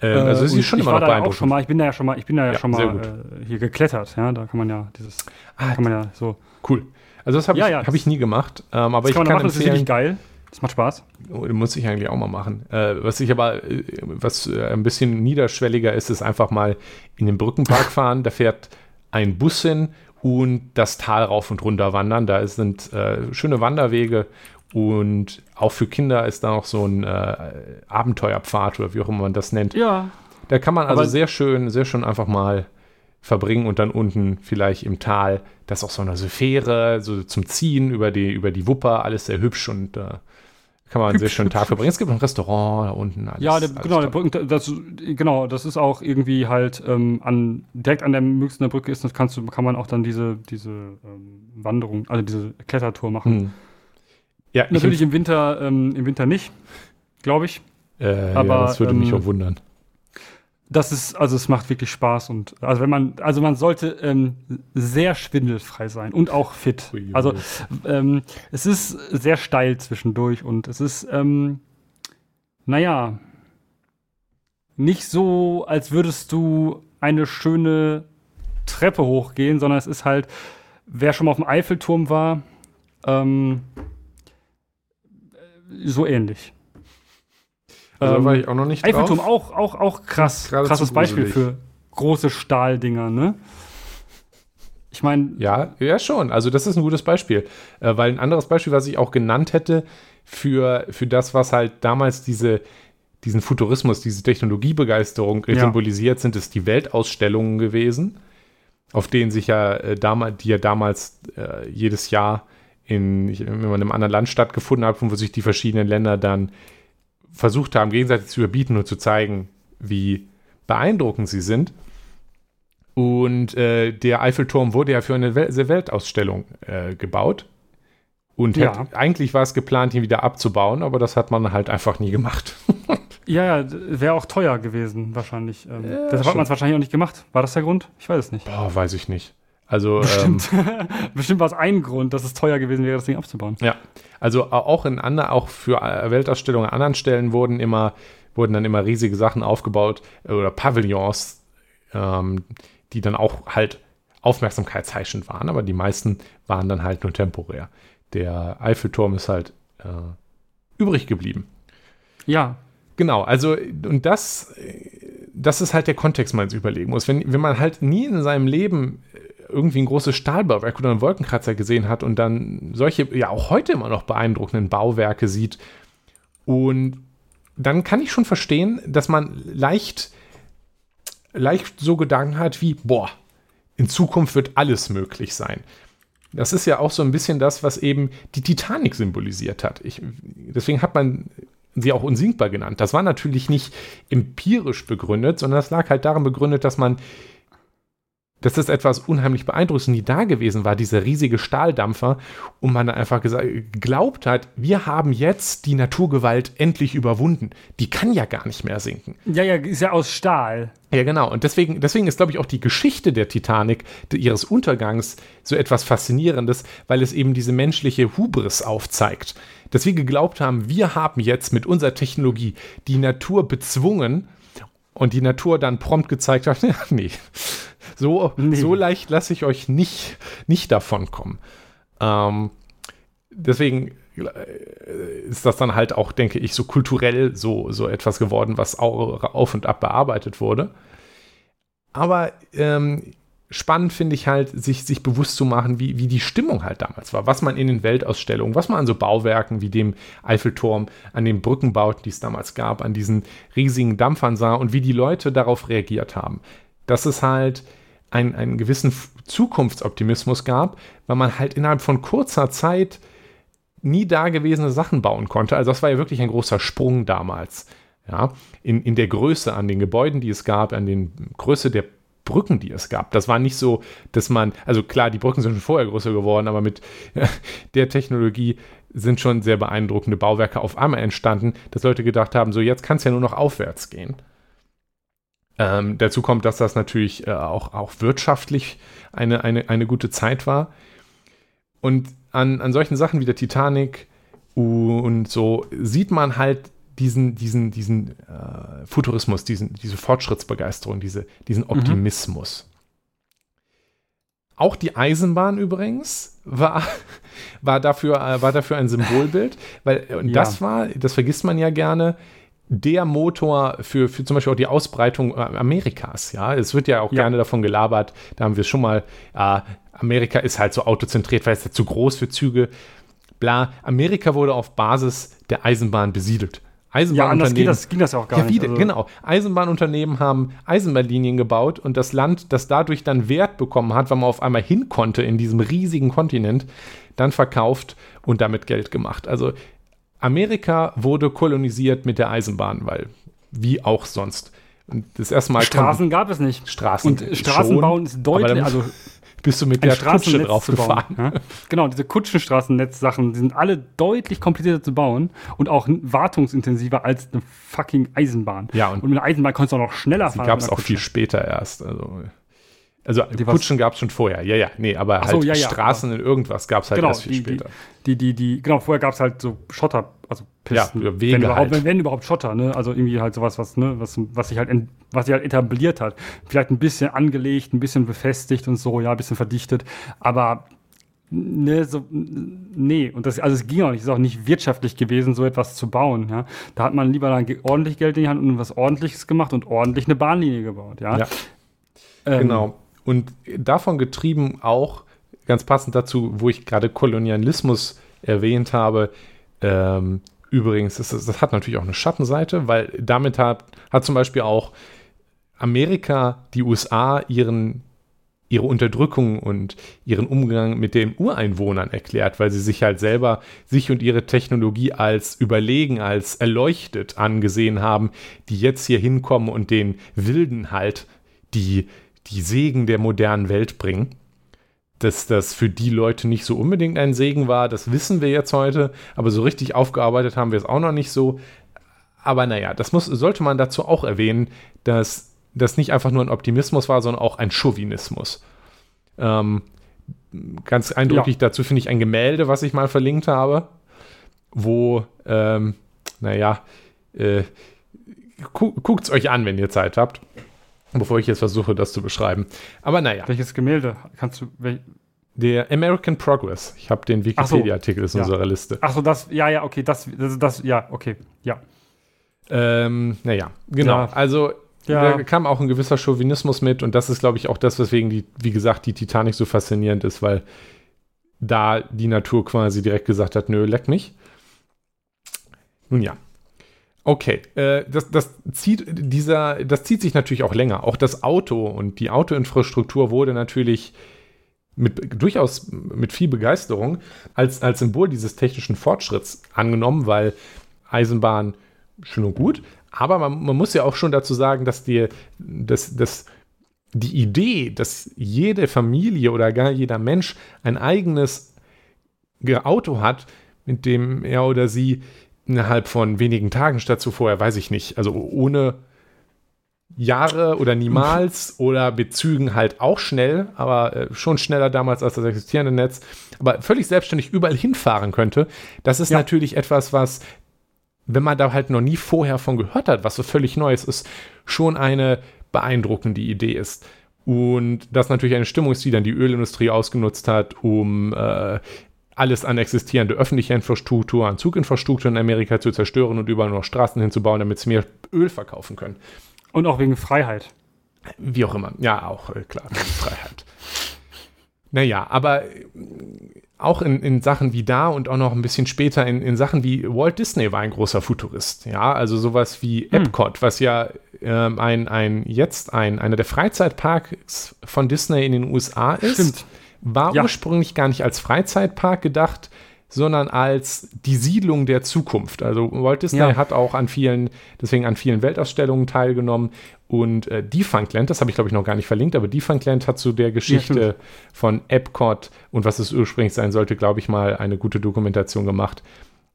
Speaker 2: Ähm, also es ist schon ich immer war noch da auch schon mal, ich bin da ja schon mal, ich bin da ja, ja schon mal äh, hier geklettert, ja, da kann man ja dieses,
Speaker 1: ah, kann man ja so. Cool. Also das habe ja, ich, ja, hab ich nie gemacht, ähm, aber das ich kann, kann machen, empfehlen,
Speaker 2: das ist geil. Das macht Spaß.
Speaker 1: Oh, muss ich eigentlich auch mal machen. Äh, was ich aber, äh, was äh, ein bisschen niederschwelliger ist, ist einfach mal in den Brückenpark [laughs] fahren. Da fährt ein Bus hin und das Tal rauf und runter wandern. Da sind äh, schöne Wanderwege und auch für Kinder ist da noch so ein äh, Abenteuerpfad oder wie auch immer man das nennt.
Speaker 2: Ja.
Speaker 1: Da kann man also sehr schön, sehr schön einfach mal verbringen und dann unten vielleicht im Tal, das ist auch so eine Fähre, so zum Ziehen über die, über die Wupper, alles sehr hübsch und äh, kann man einen sehr schönen Tag verbringen. Es gibt ein Restaurant da unten.
Speaker 2: Alles, ja, der, genau, der Brücken, das, genau, das ist auch irgendwie halt ähm, an, direkt an der möglichsten Brücke ist, das kannst du, kann man auch dann diese, diese ähm, Wanderung, also diese Klettertour machen. Hm. Ja, Natürlich im Winter, ähm, im Winter nicht, glaube ich.
Speaker 1: Äh, Aber ja, das würde mich ähm, auch wundern
Speaker 2: das ist, also es macht wirklich Spaß und also wenn man, also man sollte ähm, sehr schwindelfrei sein und auch fit. Also ähm, es ist sehr steil zwischendurch und es ist, ähm, naja, nicht so, als würdest du eine schöne Treppe hochgehen, sondern es ist halt, wer schon mal auf dem Eiffelturm war, ähm, so ähnlich.
Speaker 1: Also ähm, war ich auch noch nicht
Speaker 2: Eiffelturm drauf. auch, auch, auch krass. Krasses Beispiel für große Stahldinger, ne?
Speaker 1: Ich meine. Ja, ja, schon. Also, das ist ein gutes Beispiel. Äh, weil ein anderes Beispiel, was ich auch genannt hätte, für, für das, was halt damals diese, diesen Futurismus, diese Technologiebegeisterung ja. symbolisiert, sind es die Weltausstellungen gewesen, auf denen sich ja äh, damals, die ja damals äh, jedes Jahr in, in einem anderen Land stattgefunden haben, wo sich die verschiedenen Länder dann versucht haben, gegenseitig zu überbieten und zu zeigen, wie beeindruckend sie sind. Und äh, der Eiffelturm wurde ja für eine Wel Weltausstellung äh, gebaut. Und ja. hätte, eigentlich war es geplant, ihn wieder abzubauen, aber das hat man halt einfach nie gemacht. [laughs]
Speaker 2: ja, ja, wäre auch teuer gewesen, wahrscheinlich. Ähm, ja, deshalb hat man es wahrscheinlich auch nicht gemacht. War das der Grund? Ich weiß es nicht.
Speaker 1: Boah, weiß ich nicht. Also [laughs]
Speaker 2: bestimmt, ähm, [laughs] bestimmt war es ein Grund, dass es teuer gewesen wäre, das Ding abzubauen.
Speaker 1: Ja, also auch in anderen, auch für äh, Weltausstellungen an anderen Stellen wurden immer wurden dann immer riesige Sachen aufgebaut äh, oder Pavillons, ähm, die dann auch halt aufmerksamkeitsheischend waren, aber die meisten waren dann halt nur temporär. Der Eiffelturm ist halt äh, übrig geblieben.
Speaker 2: Ja.
Speaker 1: Genau, also und das, das ist halt der Kontext, man sich überlegen muss. Wenn, wenn man halt nie in seinem Leben irgendwie ein großes Stahlbauwerk oder einen Wolkenkratzer gesehen hat und dann solche, ja auch heute immer noch beeindruckenden Bauwerke sieht. Und dann kann ich schon verstehen, dass man leicht, leicht so Gedanken hat wie, boah, in Zukunft wird alles möglich sein. Das ist ja auch so ein bisschen das, was eben die Titanic symbolisiert hat. Ich, deswegen hat man sie auch unsinkbar genannt. Das war natürlich nicht empirisch begründet, sondern das lag halt daran begründet, dass man das ist etwas unheimlich Beeindruckendes nie da gewesen war, dieser riesige Stahldampfer, und man einfach gesagt, geglaubt hat, wir haben jetzt die Naturgewalt endlich überwunden. Die kann ja gar nicht mehr sinken.
Speaker 2: Ja, ja, ist ja aus Stahl.
Speaker 1: Ja, genau. Und deswegen, deswegen ist, glaube ich, auch die Geschichte der Titanic, ihres Untergangs, so etwas Faszinierendes, weil es eben diese menschliche Hubris aufzeigt. Dass wir geglaubt haben, wir haben jetzt mit unserer Technologie die Natur bezwungen und die Natur dann prompt gezeigt hat, [laughs] ja, nee, so, nee. so leicht lasse ich euch nicht, nicht davon kommen. Ähm, deswegen äh, ist das dann halt auch, denke ich, so kulturell so, so etwas geworden, was auch auf und ab bearbeitet wurde. Aber ähm, spannend finde ich halt, sich, sich bewusst zu machen, wie, wie die Stimmung halt damals war, was man in den Weltausstellungen, was man an so Bauwerken wie dem Eiffelturm, an den Brückenbauten, die es damals gab, an diesen riesigen Dampfern sah und wie die Leute darauf reagiert haben. Das ist halt, ein, einen gewissen Zukunftsoptimismus gab, weil man halt innerhalb von kurzer Zeit nie dagewesene Sachen bauen konnte. Also das war ja wirklich ein großer Sprung damals. Ja, in, in der Größe an den Gebäuden, die es gab, an den Größe der Brücken, die es gab. Das war nicht so, dass man, also klar, die Brücken sind schon vorher größer geworden, aber mit [laughs] der Technologie sind schon sehr beeindruckende Bauwerke auf einmal entstanden, dass Leute gedacht haben, so jetzt kann es ja nur noch aufwärts gehen. Ähm, dazu kommt, dass das natürlich äh, auch, auch wirtschaftlich eine, eine, eine gute Zeit war. Und an, an solchen Sachen wie der Titanic und so sieht man halt diesen, diesen, diesen äh, Futurismus, diesen, diese Fortschrittsbegeisterung, diese, diesen mhm. Optimismus. Mhm. auch die Eisenbahn übrigens war, war, dafür, äh, war dafür ein Symbolbild, weil und ja. das war, das vergisst man ja gerne, der Motor für, für zum Beispiel auch die Ausbreitung äh, Amerikas. Ja, es wird ja auch ja. gerne davon gelabert, da haben wir schon mal, äh, Amerika ist halt so autozentriert, weil es ja zu groß für Züge. Bla, Amerika wurde auf Basis der Eisenbahn besiedelt.
Speaker 2: Eisenbahnunternehmen. Ja, anders ging das, ging das auch gar
Speaker 1: ja, nicht. Also. Genau. Eisenbahnunternehmen haben Eisenbahnlinien gebaut und das Land, das dadurch dann Wert bekommen hat, weil man auf einmal hin konnte in diesem riesigen Kontinent, dann verkauft und damit Geld gemacht. Also Amerika wurde kolonisiert mit der Eisenbahn, weil wie auch sonst.
Speaker 2: Und das erste Mal Straßen gab es nicht.
Speaker 1: Straßen
Speaker 2: und Straßenbauen ist deutlich, also [laughs]
Speaker 1: bist du mit der Kutsche drauf gefahren. Ja?
Speaker 2: Genau, diese Kutschenstraßennetz-Sachen sind alle deutlich komplizierter zu bauen und auch wartungsintensiver als eine fucking Eisenbahn.
Speaker 1: Ja,
Speaker 2: und, und mit einer Eisenbahn konntest du auch noch schneller
Speaker 1: fahren. Die gab es auch viel später erst. Also also die Kutschen gab es schon vorher, ja, ja, nee, aber
Speaker 2: so,
Speaker 1: halt
Speaker 2: ja,
Speaker 1: ja, Straßen in irgendwas gab es halt
Speaker 2: genau,
Speaker 1: erst viel
Speaker 2: die,
Speaker 1: später.
Speaker 2: Die, die, die, genau, vorher gab es halt so Schotter, also
Speaker 1: Pisten, ja,
Speaker 2: Wege wenn, überhaupt, halt. wenn, wenn, überhaupt Schotter, ne? Also irgendwie halt sowas, was, ne, was, was sich halt, was sich halt etabliert hat. Vielleicht ein bisschen angelegt, ein bisschen befestigt und so, ja, ein bisschen verdichtet, aber ne, so, nee, und das, also es ging auch nicht, es ist auch nicht wirtschaftlich gewesen, so etwas zu bauen, ja. Da hat man lieber dann ordentlich Geld in die Hand und was ordentliches gemacht und ordentlich eine Bahnlinie gebaut, ja. ja.
Speaker 1: Ähm, genau. Und davon getrieben auch, ganz passend dazu, wo ich gerade Kolonialismus erwähnt habe, ähm, übrigens, das, das, hat natürlich auch eine Schattenseite, weil damit hat, hat zum Beispiel auch Amerika, die USA ihren ihre Unterdrückung und ihren Umgang mit den Ureinwohnern erklärt, weil sie sich halt selber sich und ihre Technologie als überlegen, als erleuchtet angesehen haben, die jetzt hier hinkommen und den Wilden halt die die Segen der modernen Welt bringen. Dass das für die Leute nicht so unbedingt ein Segen war, das wissen wir jetzt heute, aber so richtig aufgearbeitet haben wir es auch noch nicht so. Aber naja, das muss, sollte man dazu auch erwähnen, dass das nicht einfach nur ein Optimismus war, sondern auch ein Chauvinismus. Ähm, ganz eindrücklich ja. dazu finde ich ein Gemälde, was ich mal verlinkt habe, wo, ähm, naja, äh, gu guckt es euch an, wenn ihr Zeit habt. Bevor ich jetzt versuche, das zu beschreiben. Aber naja.
Speaker 2: Welches Gemälde kannst du. Wel
Speaker 1: der American Progress. Ich habe den Wikipedia-Artikel so, in ja. unserer Liste.
Speaker 2: Achso, das, ja, ja, okay, das, das, das ja, okay, ja.
Speaker 1: Ähm, naja, genau. Ja. Also, ja. da kam auch ein gewisser Chauvinismus mit und das ist, glaube ich, auch das, weswegen, die, wie gesagt, die Titanic so faszinierend ist, weil da die Natur quasi direkt gesagt hat: Nö, leck mich. Nun ja, Okay, äh, das, das, zieht dieser, das zieht sich natürlich auch länger. Auch das Auto und die Autoinfrastruktur wurde natürlich mit, durchaus mit viel Begeisterung als, als Symbol dieses technischen Fortschritts angenommen, weil Eisenbahn schön und gut, aber man, man muss ja auch schon dazu sagen, dass, die, dass, dass die Idee, dass jede Familie oder gar jeder Mensch ein eigenes Auto hat, mit dem er oder sie innerhalb von wenigen Tagen statt zuvor, weiß ich nicht. Also ohne Jahre oder niemals [laughs] oder Bezügen halt auch schnell, aber äh, schon schneller damals als das existierende Netz, aber völlig selbstständig überall hinfahren könnte. Das ist ja. natürlich etwas, was, wenn man da halt noch nie vorher von gehört hat, was so völlig Neues ist, schon eine beeindruckende Idee ist. Und das natürlich eine Stimmung ist, die dann die Ölindustrie ausgenutzt hat, um äh, alles an existierende öffentliche Infrastruktur, an Zuginfrastruktur in Amerika zu zerstören und überall noch Straßen hinzubauen, damit sie mehr Öl verkaufen können.
Speaker 2: Und auch wegen Freiheit.
Speaker 1: Wie auch immer. Ja, auch äh, klar, wegen Freiheit. Naja, aber äh, auch in, in Sachen wie da und auch noch ein bisschen später in, in Sachen wie Walt Disney war ein großer Futurist. Ja, also sowas wie hm. Epcot, was ja ähm, ein, ein jetzt ein, einer der Freizeitparks von Disney in den USA ist. Stimmt war ja. ursprünglich gar nicht als Freizeitpark gedacht, sondern als die Siedlung der Zukunft. Also Walt Disney ja. hat auch an vielen, deswegen an vielen Weltausstellungen teilgenommen. Und äh, Defunctland, das habe ich glaube ich noch gar nicht verlinkt, aber Defunctland hat zu der Geschichte ja, von Epcot und was es ursprünglich sein sollte, glaube ich mal eine gute Dokumentation gemacht.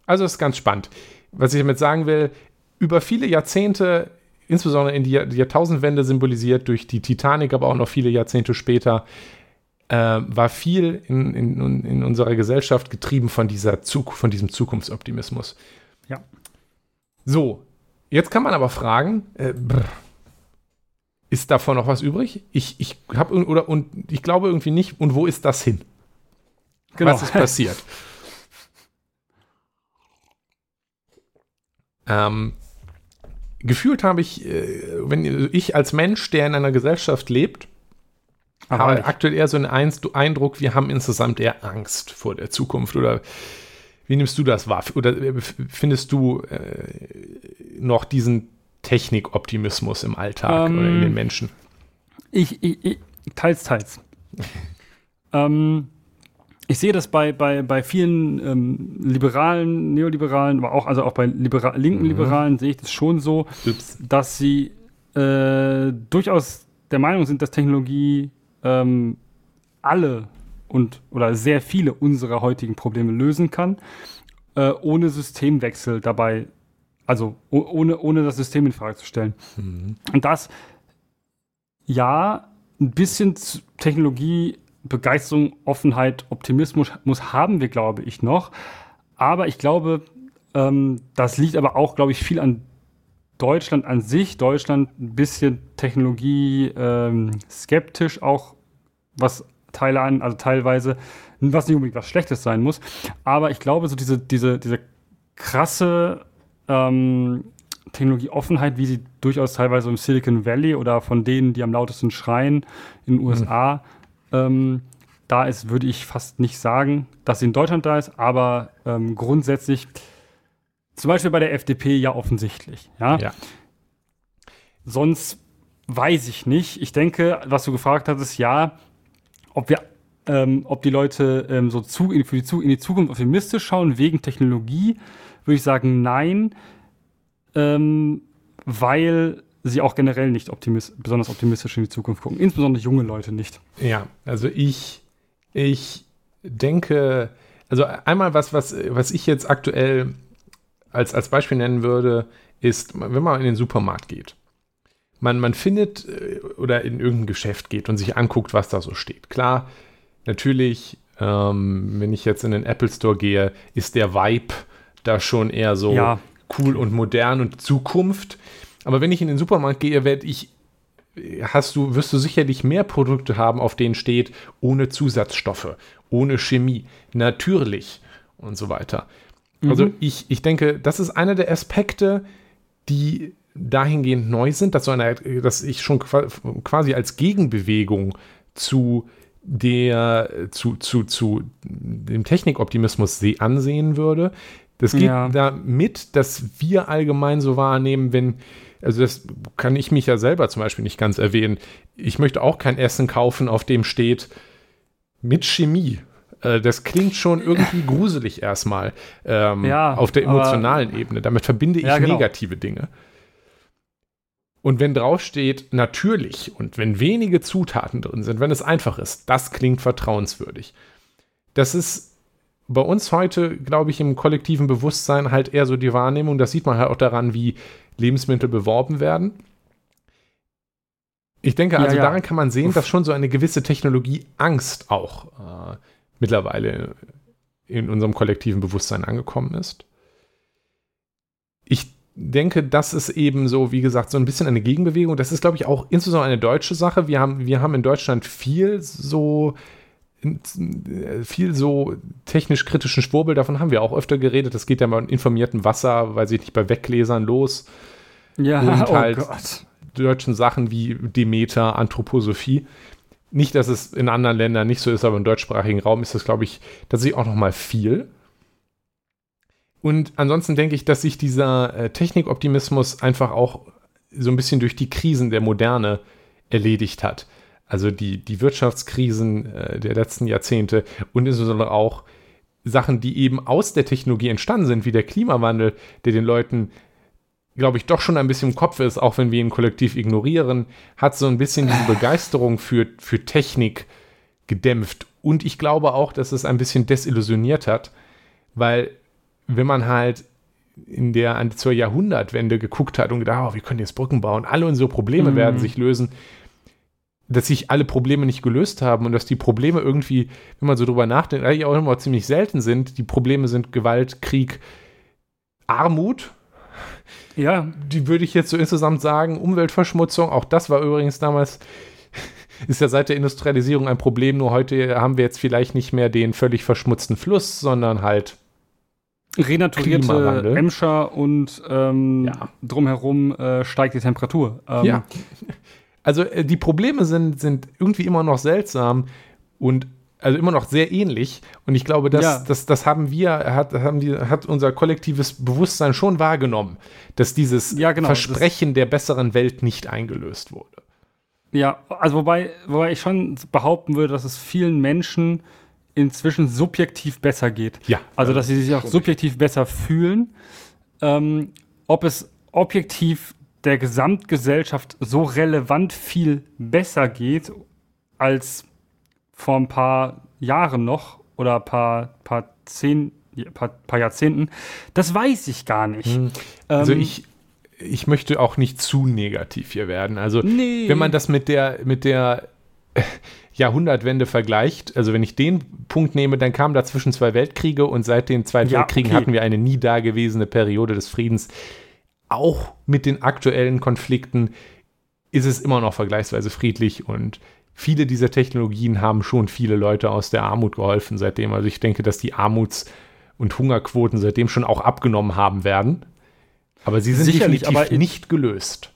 Speaker 1: Also ist ganz spannend. Was ich damit sagen will, über viele Jahrzehnte, insbesondere in die, Jahrtausendwende symbolisiert durch die Titanic, aber auch noch viele Jahrzehnte später, äh, war viel in, in, in, unserer Gesellschaft getrieben von, dieser Zug, von diesem Zukunftsoptimismus.
Speaker 2: Ja.
Speaker 1: So, jetzt kann man aber fragen, äh, ist davon noch was übrig? Ich, ich habe oder und ich glaube irgendwie nicht. Und wo ist das hin? Genau. Was ist passiert? [laughs] ähm, gefühlt habe ich, äh, wenn ich als Mensch, der in einer Gesellschaft lebt, aber aktuell eher so einen Eindruck, wir haben insgesamt eher Angst vor der Zukunft. Oder wie nimmst du das wahr? Oder äh, findest du äh, noch diesen Technikoptimismus im Alltag ähm, oder in den Menschen?
Speaker 2: Ich, ich, ich teils, teils. [laughs] ähm, ich sehe das bei, bei, bei vielen ähm, Liberalen, Neoliberalen, aber auch, also auch bei Libera linken mhm. Liberalen sehe ich das schon so, Ups. dass sie äh, durchaus der Meinung sind, dass Technologie ähm, alle und oder sehr viele unserer heutigen Probleme lösen kann, äh, ohne Systemwechsel dabei, also ohne, ohne das System in Frage zu stellen. Mhm. Und das, ja, ein bisschen Technologie, Begeisterung, Offenheit, Optimismus muss, haben wir, glaube ich, noch. Aber ich glaube, ähm, das liegt aber auch, glaube ich, viel an Deutschland an sich. Deutschland ein bisschen Technologie ähm, skeptisch, auch was Teile an, also teilweise, was nicht unbedingt was Schlechtes sein muss. Aber ich glaube, so diese, diese, diese krasse ähm, Technologieoffenheit, wie sie durchaus teilweise im Silicon Valley oder von denen, die am lautesten schreien in den USA, mhm. ähm, da ist, würde ich fast nicht sagen, dass sie in Deutschland da ist, aber ähm, grundsätzlich, zum Beispiel bei der FDP ja offensichtlich. Ja. ja. Sonst weiß ich nicht. Ich denke, was du gefragt hast, ist ja, ob wir ähm, ob die Leute ähm, so zu, in, für die, in die Zukunft optimistisch schauen wegen Technologie, würde ich sagen, nein, ähm, weil sie auch generell nicht optimist, besonders optimistisch in die Zukunft gucken, insbesondere junge Leute nicht.
Speaker 1: Ja, also ich, ich denke, also einmal was, was, was ich jetzt aktuell als, als Beispiel nennen würde, ist, wenn man in den Supermarkt geht man, man findet äh, oder in irgendein Geschäft geht und sich anguckt, was da so steht. Klar, natürlich, ähm, wenn ich jetzt in den Apple Store gehe, ist der Vibe da schon eher so ja. cool und modern und Zukunft. Aber wenn ich in den Supermarkt gehe, werde ich hast du, wirst du sicherlich mehr Produkte haben, auf denen steht, ohne Zusatzstoffe, ohne Chemie, natürlich und so weiter. Also mhm. Also ich, ich denke, das ist einer der Aspekte, die dahingehend neu sind, dass, so eine, dass ich schon quasi als Gegenbewegung zu der zu, zu, zu dem Technikoptimismus ansehen würde. Das geht ja. damit, dass wir allgemein so wahrnehmen, wenn, also das kann ich mich ja selber zum Beispiel nicht ganz erwähnen. Ich möchte auch kein Essen kaufen, auf dem steht mit Chemie. Äh, das klingt schon irgendwie [laughs] gruselig erstmal ähm, ja, auf der emotionalen Ebene. Damit verbinde ich ja, genau. negative Dinge. Und wenn draufsteht natürlich und wenn wenige Zutaten drin sind, wenn es einfach ist, das klingt vertrauenswürdig. Das ist bei uns heute, glaube ich, im kollektiven Bewusstsein halt eher so die Wahrnehmung. Das sieht man halt auch daran, wie Lebensmittel beworben werden. Ich denke, also ja, ja. daran kann man sehen, Uff. dass schon so eine gewisse Technologieangst auch äh, mittlerweile in unserem kollektiven Bewusstsein angekommen ist. Denke, das ist eben so, wie gesagt, so ein bisschen eine Gegenbewegung. Das ist, glaube ich, auch insbesondere eine deutsche Sache. Wir haben, wir haben in Deutschland viel so viel so technisch kritischen Schwurbel, davon haben wir auch öfter geredet. Das geht ja bei informierten Wasser, weiß ich nicht, bei Weggläsern los.
Speaker 2: Ja,
Speaker 1: und oh halt Gott. deutschen Sachen wie Demeter, Anthroposophie. Nicht, dass es in anderen Ländern nicht so ist, aber im deutschsprachigen Raum ist das, glaube ich, tatsächlich auch noch mal viel. Und ansonsten denke ich, dass sich dieser äh, Technikoptimismus einfach auch so ein bisschen durch die Krisen der Moderne erledigt hat. Also die, die Wirtschaftskrisen äh, der letzten Jahrzehnte und insbesondere auch Sachen, die eben aus der Technologie entstanden sind, wie der Klimawandel, der den Leuten, glaube ich, doch schon ein bisschen im Kopf ist, auch wenn wir ihn kollektiv ignorieren, hat so ein bisschen diese Begeisterung für, für Technik gedämpft. Und ich glaube auch, dass es ein bisschen desillusioniert hat, weil wenn man halt in der zur Jahrhundertwende geguckt hat und gedacht, oh, wir können jetzt Brücken bauen, alle unsere Probleme mhm. werden sich lösen, dass sich alle Probleme nicht gelöst haben und dass die Probleme irgendwie, wenn man so drüber nachdenkt, eigentlich auch immer ziemlich selten sind. Die Probleme sind Gewalt, Krieg, Armut. Ja. Die würde ich jetzt so insgesamt sagen, Umweltverschmutzung, auch das war übrigens damals, [laughs] ist ja seit der Industrialisierung ein Problem, nur heute haben wir jetzt vielleicht nicht mehr den völlig verschmutzten Fluss, sondern halt
Speaker 2: renaturierte Emscher und ähm, ja. drumherum äh, steigt die Temperatur.
Speaker 1: Ähm, ja. Also äh, die Probleme sind, sind irgendwie immer noch seltsam und also immer noch sehr ähnlich. Und ich glaube, das, ja. das, das haben wir, hat, haben die, hat unser kollektives Bewusstsein schon wahrgenommen, dass dieses ja, genau, Versprechen das der besseren Welt nicht eingelöst wurde.
Speaker 2: Ja, also wobei, wobei ich schon behaupten würde, dass es vielen Menschen inzwischen subjektiv besser geht.
Speaker 1: Ja.
Speaker 2: Also, dass sie sich auch subjektiv besser fühlen. Ähm, ob es objektiv der Gesamtgesellschaft so relevant viel besser geht als vor ein paar Jahren noch oder ein paar, paar, zehn, paar, paar Jahrzehnten, das weiß ich gar nicht. Hm.
Speaker 1: Also ähm, ich, ich möchte auch nicht zu negativ hier werden. Also nee. wenn man das mit der, mit der Jahrhundertwende vergleicht, also wenn ich den Punkt nehme, dann kamen dazwischen zwei Weltkriege und seit den zwei ja, Weltkriegen okay. hatten wir eine nie dagewesene Periode des Friedens. Auch mit den aktuellen Konflikten ist es immer noch vergleichsweise friedlich und viele dieser Technologien haben schon viele Leute aus der Armut geholfen seitdem. Also ich denke, dass die Armuts- und Hungerquoten seitdem schon auch abgenommen haben werden. Aber sie sind Sicherlich, definitiv aber nicht gelöst.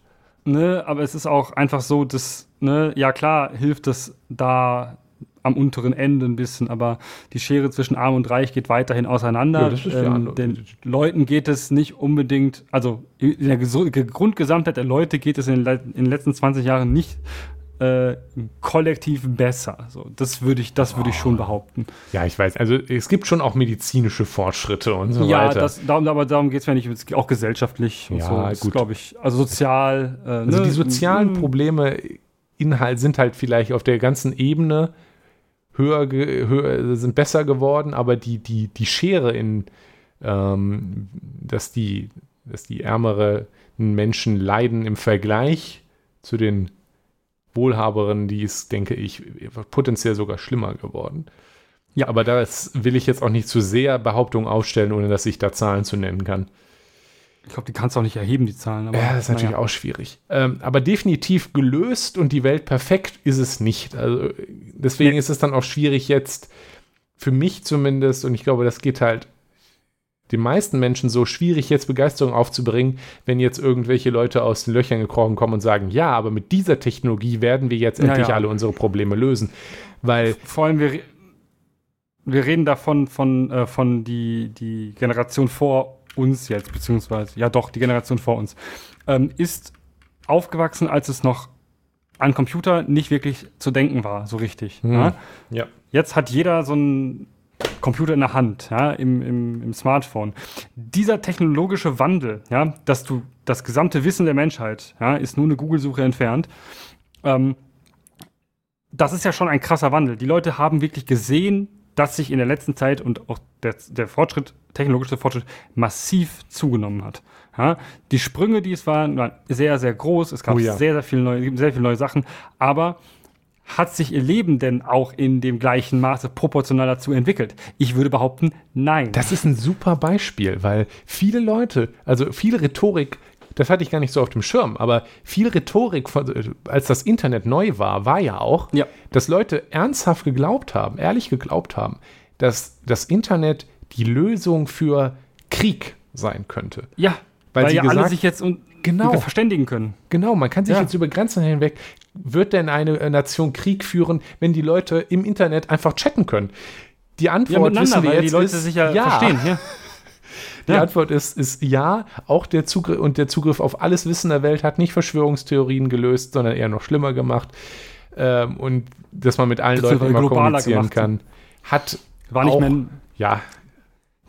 Speaker 2: Ne, aber es ist auch einfach so, dass, ne, ja klar, hilft es da am unteren Ende ein bisschen, aber die Schere zwischen Arm und Reich geht weiterhin auseinander. Ja, ähm, den Leuten geht es nicht unbedingt, also in der Grundgesamtheit der Leute geht es in, in den letzten 20 Jahren nicht äh, kollektiv besser. So, das würde ich, das würde ich schon behaupten.
Speaker 1: Ja, ich weiß. Also es gibt schon auch medizinische Fortschritte und so ja, weiter. Ja,
Speaker 2: darum, aber darum geht es ja nicht, auch gesellschaftlich und ja, so. glaube ich. Also sozial.
Speaker 1: Äh, also ne? die sozialen hm. Probleme Inhalt sind halt vielleicht auf der ganzen Ebene höher, höher sind besser geworden, aber die, die, die Schere in, ähm, dass die, dass die ärmeren Menschen leiden im Vergleich zu den Wohlhaberin, die ist, denke ich, potenziell sogar schlimmer geworden. Ja, aber da will ich jetzt auch nicht zu sehr Behauptungen aufstellen, ohne dass ich da Zahlen zu nennen kann.
Speaker 2: Ich glaube, die kannst du auch nicht erheben, die Zahlen.
Speaker 1: Aber, ja, das ist natürlich ja. auch schwierig. Ähm, aber definitiv gelöst und die Welt perfekt ist es nicht. Also deswegen nee. ist es dann auch schwierig jetzt, für mich zumindest, und ich glaube, das geht halt den meisten Menschen so schwierig, jetzt Begeisterung aufzubringen, wenn jetzt irgendwelche Leute aus den Löchern gekrochen kommen und sagen, ja, aber mit dieser Technologie werden wir jetzt endlich ja, alle unsere Probleme lösen. Weil
Speaker 2: Vor allem, wir, wir reden davon von, äh, von die, die Generation vor uns jetzt, beziehungsweise, ja doch, die Generation vor uns, ähm, ist aufgewachsen, als es noch an Computer nicht wirklich zu denken war, so richtig. Hm. Ja? ja. Jetzt hat jeder so ein Computer in der Hand, ja, im, im, im Smartphone. Dieser technologische Wandel, ja, dass du das gesamte Wissen der Menschheit, ja, ist nur eine Google-Suche entfernt. Ähm, das ist ja schon ein krasser Wandel. Die Leute haben wirklich gesehen, dass sich in der letzten Zeit und auch der, der Fortschritt, technologische Fortschritt massiv zugenommen hat. Ja, die Sprünge, die es waren, waren sehr, sehr groß. Es gab oh ja. sehr, sehr viele neue, sehr viele neue Sachen. Aber hat sich ihr Leben denn auch in dem gleichen Maße proportional dazu entwickelt? Ich würde behaupten, nein.
Speaker 1: Das ist ein super Beispiel, weil viele Leute, also viel Rhetorik, das hatte ich gar nicht so auf dem Schirm, aber viel Rhetorik, als das Internet neu war, war ja auch, ja. dass Leute ernsthaft geglaubt haben, ehrlich geglaubt haben, dass das Internet die Lösung für Krieg sein könnte.
Speaker 2: Ja, weil, weil ja gesagt, alle sich jetzt genau, verständigen können.
Speaker 1: Genau, man kann sich ja. jetzt über Grenzen hinweg. Wird denn eine Nation Krieg führen, wenn die Leute im Internet einfach chatten können? Die Antwort ja, wissen wir jetzt
Speaker 2: die Leute ist, sich ja, ja. verstehen. Ja. [laughs]
Speaker 1: Die ja. Antwort ist, ist ja. Auch der Zugriff und der Zugriff auf alles Wissen der Welt hat nicht Verschwörungstheorien gelöst, sondern eher noch schlimmer gemacht. Ähm, und dass man mit allen das Leuten immer kommunizieren kann, hat
Speaker 2: war nicht auch, mehr
Speaker 1: ja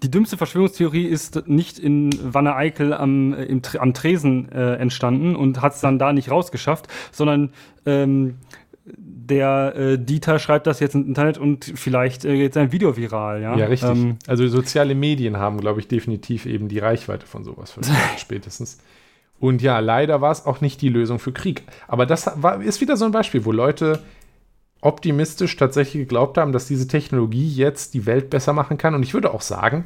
Speaker 2: die dümmste Verschwörungstheorie ist nicht in Wanne-Eickel am, äh, im, am Tresen äh, entstanden und hat es dann da nicht rausgeschafft, sondern ähm, der äh, Dieter schreibt das jetzt im Internet und vielleicht äh, geht sein Video viral. Ja,
Speaker 1: ja richtig. Ähm, also soziale Medien haben, glaube ich, definitiv eben die Reichweite von sowas [laughs] spätestens. Und ja, leider war es auch nicht die Lösung für Krieg. Aber das war, ist wieder so ein Beispiel, wo Leute optimistisch tatsächlich geglaubt haben, dass diese Technologie jetzt die Welt besser machen kann. Und ich würde auch sagen,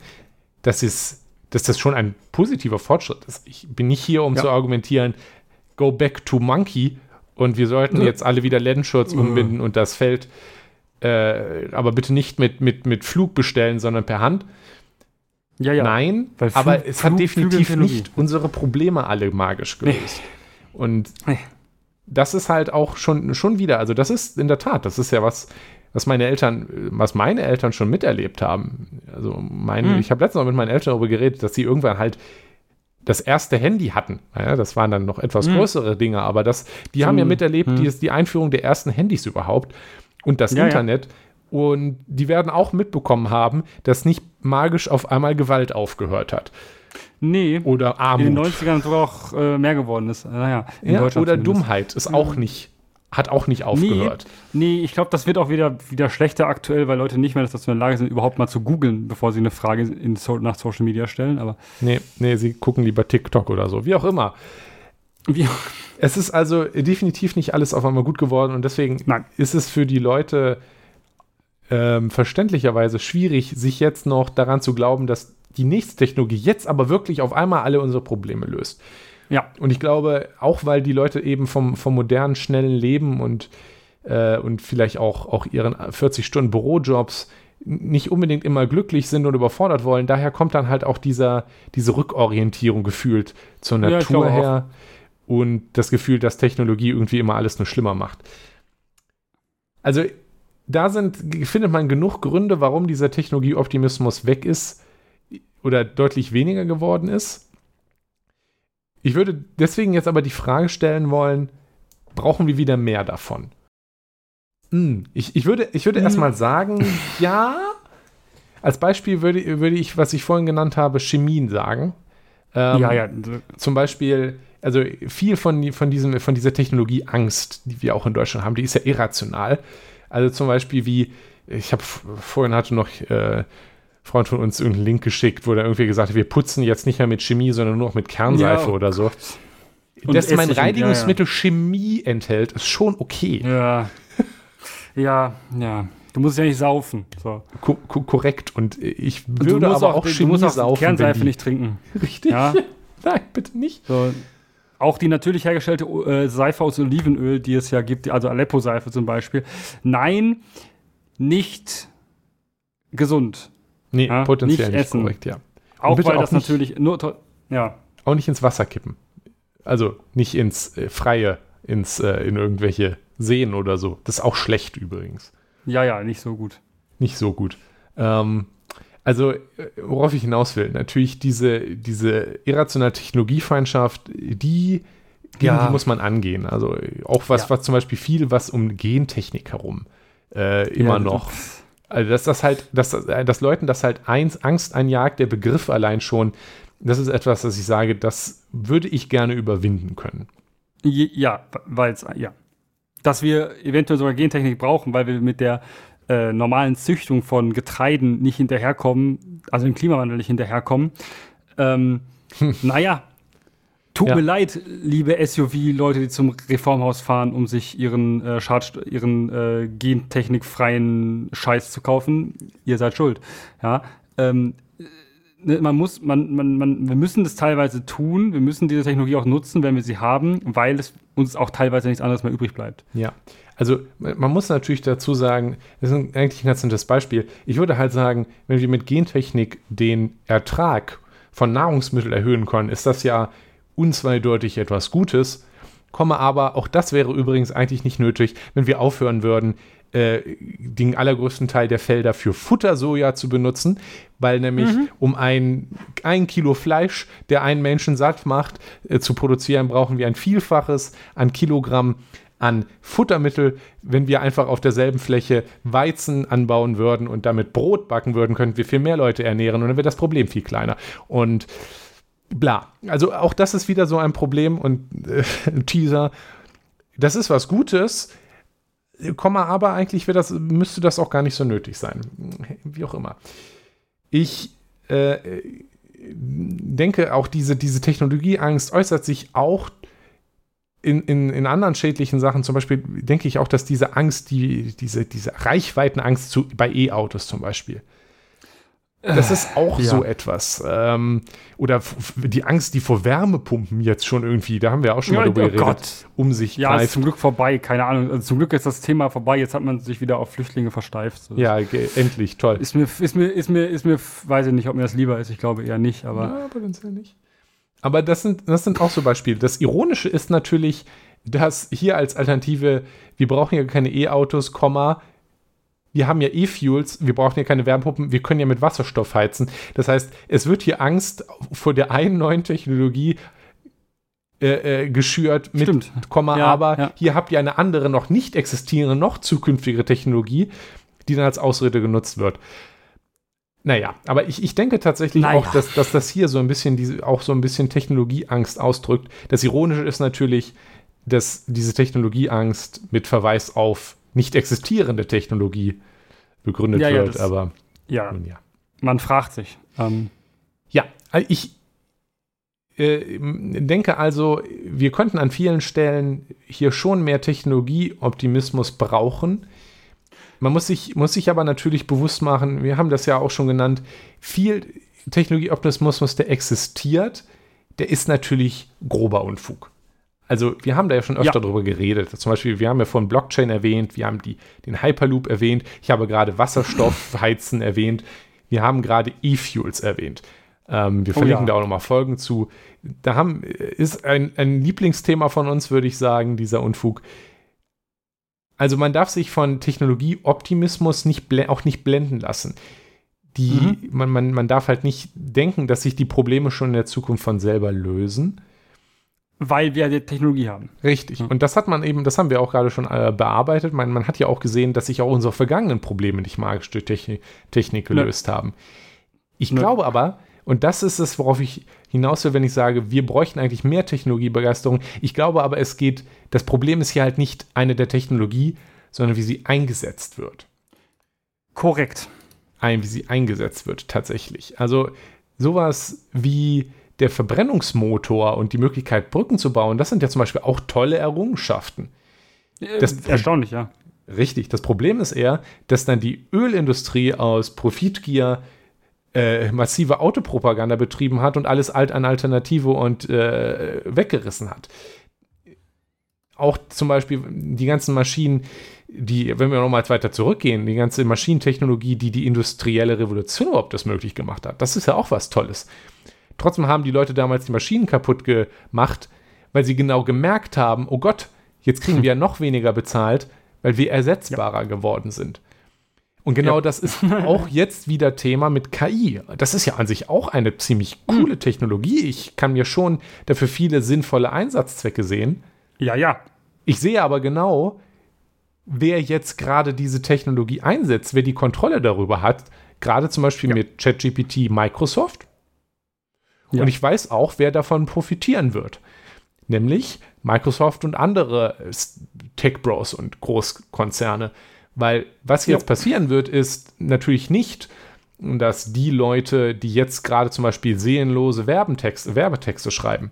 Speaker 1: dass es dass das schon ein positiver Fortschritt ist. Ich bin nicht hier, um
Speaker 2: Ja.
Speaker 1: zu argumentieren, go back to monkey und wir sollten jetzt alle wieder Lendenschurz
Speaker 2: Ja.
Speaker 1: umbinden und das Feld äh, aber bitte nicht mit, mit, mit Flug bestellen, sondern per Hand.
Speaker 2: Ja, ja.
Speaker 1: Nein,
Speaker 2: Weil
Speaker 1: aber
Speaker 2: Flug-
Speaker 1: es hat
Speaker 2: Flug-
Speaker 1: definitiv
Speaker 2: Flügeltechnologie.
Speaker 1: nicht unsere Probleme alle magisch gelöst. Und
Speaker 2: Nee.
Speaker 1: Das ist halt auch schon, schon wieder, also das ist in der Tat, das ist ja was, was meine Eltern, was meine Eltern schon miterlebt haben. Also meine,
Speaker 2: Hm.
Speaker 1: ich habe letztens noch mit meinen Eltern darüber geredet, dass sie irgendwann halt das erste Handy hatten. Ja, das waren dann noch etwas
Speaker 2: Hm.
Speaker 1: größere Dinge, aber das, die haben
Speaker 2: Zum-
Speaker 1: ja miterlebt,
Speaker 2: hm.
Speaker 1: die, die Einführung der ersten Handys überhaupt und das
Speaker 2: Ja, ja.
Speaker 1: Internet. Und die werden auch mitbekommen haben, dass nicht magisch auf einmal Gewalt aufgehört hat.
Speaker 2: Nee.
Speaker 1: Oder
Speaker 2: In
Speaker 1: Armut.
Speaker 2: den 90ern sogar auch äh, mehr geworden ist. Naja, in
Speaker 1: ja, oder
Speaker 2: zumindest.
Speaker 1: Dummheit ist auch nicht, hat auch nicht aufgehört.
Speaker 2: Nee, ich glaube, das wird auch wieder, wieder schlechter aktuell, weil Leute nicht mehr dazu in der Lage sind, überhaupt mal zu googeln, bevor sie eine Frage in nach Social Media stellen. Aber
Speaker 1: Nee, nee, sie gucken lieber TikTok oder so, wie auch immer.
Speaker 2: wie,
Speaker 1: Es ist also definitiv nicht alles auf einmal gut geworden und deswegen
Speaker 2: Nein.
Speaker 1: ist es für die Leute ähm, verständlicherweise schwierig, sich jetzt noch daran zu glauben, dass die nächste Technologie jetzt aber wirklich auf einmal alle unsere Probleme löst.
Speaker 2: ja,
Speaker 1: Und ich glaube, auch weil die Leute eben vom, vom modernen, schnellen Leben und, äh, und vielleicht auch, auch ihren 40-Stunden-Bürojobs nicht unbedingt immer glücklich sind und überfordert wollen, daher kommt dann halt auch dieser, diese Rückorientierung gefühlt zur
Speaker 2: Ja,
Speaker 1: Natur
Speaker 2: auch.
Speaker 1: her und das Gefühl, dass Technologie irgendwie immer alles nur schlimmer macht. Also da sind, findet man genug Gründe, warum dieser Technologieoptimismus weg ist oder deutlich weniger geworden ist. Ich würde deswegen jetzt aber die Frage stellen wollen, brauchen wir wieder mehr davon? Hm, ich, ich würde, ich würde
Speaker 2: Hm.
Speaker 1: erstmal sagen, [laughs] ja. Als Beispiel würde, würde ich, was ich vorhin genannt habe, Chemien sagen. Ähm,
Speaker 2: ja, ja.
Speaker 1: Zum Beispiel, also viel von, von, diesem, von dieser Technologie Angst, die wir auch in Deutschland haben, die ist ja irrational. Also zum Beispiel wie, ich habe vorhin hatte noch äh, Freund von uns irgendeinen Link geschickt, wo er irgendwie gesagt hat, wir putzen jetzt nicht mehr mit Chemie, sondern nur noch mit Kernseife
Speaker 2: Ja,
Speaker 1: oder so.
Speaker 2: Und
Speaker 1: Dass mein
Speaker 2: Essig und-
Speaker 1: Reinigungsmittel Chemie enthält, ist schon okay.
Speaker 2: Ja. Ja, ja. Du musst ja nicht saufen. So.
Speaker 1: Ko ko korrekt. Und ich
Speaker 2: Und
Speaker 1: würde
Speaker 2: du musst
Speaker 1: aber auch,
Speaker 2: du
Speaker 1: Chemie
Speaker 2: musst auch
Speaker 1: saufen.
Speaker 2: Kernseife nicht trinken. [laughs]
Speaker 1: Richtig.
Speaker 2: Ja. [laughs]
Speaker 1: Nein, bitte nicht.
Speaker 2: So. Auch die natürlich hergestellte äh, Seife aus Olivenöl, die es ja gibt, also Aleppo-Seife zum Beispiel. Nein, nicht gesund.
Speaker 1: Nee,
Speaker 2: Ja,
Speaker 1: potenziell
Speaker 2: nicht
Speaker 1: nicht,
Speaker 2: essen.
Speaker 1: korrekt, ja.
Speaker 2: Auch
Speaker 1: bitte
Speaker 2: weil
Speaker 1: auch
Speaker 2: das
Speaker 1: nicht-
Speaker 2: natürlich nur. Ja.
Speaker 1: Auch nicht ins Wasser kippen. Also nicht ins äh, Freie, ins, äh, in irgendwelche Seen oder so. Das ist auch schlecht übrigens.
Speaker 2: Ja, ja, nicht so gut.
Speaker 1: Nicht so gut. Ähm, also, äh, worauf ich hinaus will, natürlich diese, diese irrationale Technologiefeindschaft, die, gegen
Speaker 2: Ja.
Speaker 1: die muss man angehen. Also auch was,
Speaker 2: Ja.
Speaker 1: was zum Beispiel viel, was um Gentechnik herum äh, immer
Speaker 2: Ja,
Speaker 1: noch. Also, dass das halt, dass, äh, dass Leuten das halt eins, Angst einjagt, der Begriff allein schon, das ist etwas, das ich sage, das würde ich gerne überwinden können.
Speaker 2: Ja, weil es, ja. Dass wir eventuell sogar Gentechnik brauchen, weil wir mit der äh, normalen Züchtung von Getreiden nicht hinterherkommen, also im Klimawandel nicht hinterherkommen. Ähm, [laughs] naja, tut
Speaker 1: Ja.
Speaker 2: mir leid, liebe SUV-Leute, die zum Reformhaus fahren, um sich ihren, äh, ihren äh, gentechnikfreien Scheiß zu kaufen. Ihr seid schuld. Ja. Ähm, ne, man muss, man, man, man, wir müssen das teilweise tun, wir müssen diese Technologie auch nutzen, wenn wir sie haben, weil es uns auch teilweise nichts anderes mehr übrig bleibt.
Speaker 1: Ja. Also man muss natürlich dazu sagen, das ist eigentlich ein ganz nettes Beispiel. Ich würde halt sagen, wenn wir mit Gentechnik den Ertrag von Nahrungsmitteln erhöhen können, ist das ja unzweideutig etwas Gutes. Komme aber, auch das wäre übrigens eigentlich nicht nötig, wenn wir aufhören würden, äh, den allergrößten Teil der Felder für Futtersoja zu benutzen, weil nämlich um ein, ein Kilo Fleisch, der einen Menschen satt macht, äh, zu produzieren, brauchen wir ein Vielfaches an Kilogramm an Futtermittel. Wenn wir einfach auf derselben Fläche Weizen anbauen würden und damit Brot backen würden, könnten wir viel mehr Leute ernähren und dann wäre das Problem viel kleiner. Und bla. Also auch das ist wieder so ein Problem und äh, [laughs] Teaser. Das ist was Gutes, Komma, aber eigentlich das, müsste das auch gar nicht so nötig sein. Wie auch immer. Ich äh, denke, auch diese, diese Technologieangst äußert sich auch in, in, in anderen schädlichen Sachen. Zum Beispiel denke ich auch, dass diese Angst, die, diese, diese Reichweitenangst zu, bei E-Autos zum Beispiel, Das ist auch ja. so etwas. Ähm, oder die Angst, die vor Wärmepumpen jetzt schon irgendwie, da haben wir auch schon ja, mal drüber oh geredet, Gott.
Speaker 2: um sich Ja, greift. ist zum Glück vorbei, keine Ahnung. Also zum Glück ist das Thema vorbei, jetzt hat man sich wieder auf Flüchtlinge versteift.
Speaker 1: So. Ja, endlich, toll.
Speaker 2: Ist mir, ist mir, ist mir, ist mir, weiß ich nicht, ob mir das lieber ist, ich glaube eher nicht, aber. Ja, potenziell
Speaker 1: nicht. Aber das sind, das sind auch so Beispiele. Das Ironische ist natürlich, dass hier als Alternative, wir brauchen ja keine E-Autos, Komma, wir haben ja E-Fuels, wir brauchen ja keine Wärmepumpen, wir können ja mit Wasserstoff heizen. Das heißt, es wird hier Angst vor der einen neuen Technologie äh, äh, geschürt mit Stimmt. Komma, ja, aber ja. hier habt ihr eine andere, noch nicht existierende, noch zukünftige Technologie, die dann als Ausrede genutzt wird. Naja, aber ich, ich denke tatsächlich naja. auch, dass, dass das hier so ein bisschen diese, auch so ein bisschen Technologieangst ausdrückt. Das Ironische ist natürlich, dass diese Technologieangst mit Verweis auf nicht existierende Technologie begründet ja, wird, ja, das, aber
Speaker 2: ja, ja. Man fragt sich. Ähm.
Speaker 1: Ja, ich äh, denke also, wir könnten an vielen Stellen hier schon mehr Technologieoptimismus brauchen. Man muss sich, muss sich aber natürlich bewusst machen, wir haben das ja auch schon genannt, viel Technologieoptimismus, der existiert, der ist natürlich grober Unfug. Also wir haben da ja schon öfter ja. drüber geredet. Zum Beispiel, wir haben ja von Blockchain erwähnt, wir haben die, den Hyperloop erwähnt, ich habe gerade Wasserstoffheizen [laughs] erwähnt, wir haben gerade E-Fuels erwähnt. Ähm, wir oh, verlinken ja. da auch nochmal Folgen zu. Da haben, ist ein, ein Lieblingsthema von uns, würde ich sagen, dieser Unfug. Also man darf sich von Technologieoptimismus nicht auch nicht blenden lassen. Die, mhm. man, man, man darf halt nicht denken, dass sich die Probleme schon in der Zukunft von selber lösen
Speaker 2: weil wir die Technologie haben.
Speaker 1: Richtig. Und das hat man eben, das haben wir auch gerade schon äh, bearbeitet. Man, man, hat ja auch gesehen, dass sich auch unsere vergangenen Probleme nicht magisch durch Technik, Technik gelöst Nö. haben. Ich Nö. glaube aber, und das ist es, worauf ich hinaus will, wenn ich sage, wir bräuchten eigentlich mehr Technologiebegeisterung. Ich glaube aber, es geht, das Problem ist hier halt nicht eine der Technologie, sondern wie sie eingesetzt wird.
Speaker 2: Korrekt.
Speaker 1: Ein, wie sie eingesetzt wird, tatsächlich. Also sowas wie der Verbrennungsmotor und die Möglichkeit, Brücken zu bauen, das sind ja zum Beispiel auch tolle Errungenschaften.
Speaker 2: Das, Erstaunlich, ja.
Speaker 1: Richtig. Das Problem ist eher, dass dann die Ölindustrie aus Profitgier äh, massive Autopropaganda betrieben hat und alles alt an Alternative und äh, weggerissen hat. Auch zum Beispiel die ganzen Maschinen, die, wenn wir nochmal weiter zurückgehen, die ganze Maschinentechnologie, die die industrielle Revolution überhaupt das möglich gemacht hat, das ist ja auch was Tolles. Trotzdem haben die Leute damals die Maschinen kaputt gemacht, weil sie genau gemerkt haben, oh Gott, jetzt kriegen wir ja noch weniger bezahlt, weil wir ersetzbarer ja. geworden sind. Und genau ja. das ist [laughs] auch jetzt wieder Thema mit KI. Das ist ja an sich auch eine ziemlich coole hm. Technologie. Ich kann mir schon dafür viele sinnvolle Einsatzzwecke sehen.
Speaker 2: Ja, ja.
Speaker 1: Ich sehe aber genau, wer jetzt gerade diese Technologie einsetzt, wer die Kontrolle darüber hat. Gerade zum Beispiel ja. mit ChatGPT Microsoft. Ja. Und ich weiß auch, wer davon profitieren wird. Nämlich Microsoft und andere Tech Bros und Großkonzerne. Weil was jetzt ja. passieren wird, ist natürlich nicht, dass die Leute, die jetzt gerade zum Beispiel seelenlose Werbetexte, Werbetexte schreiben,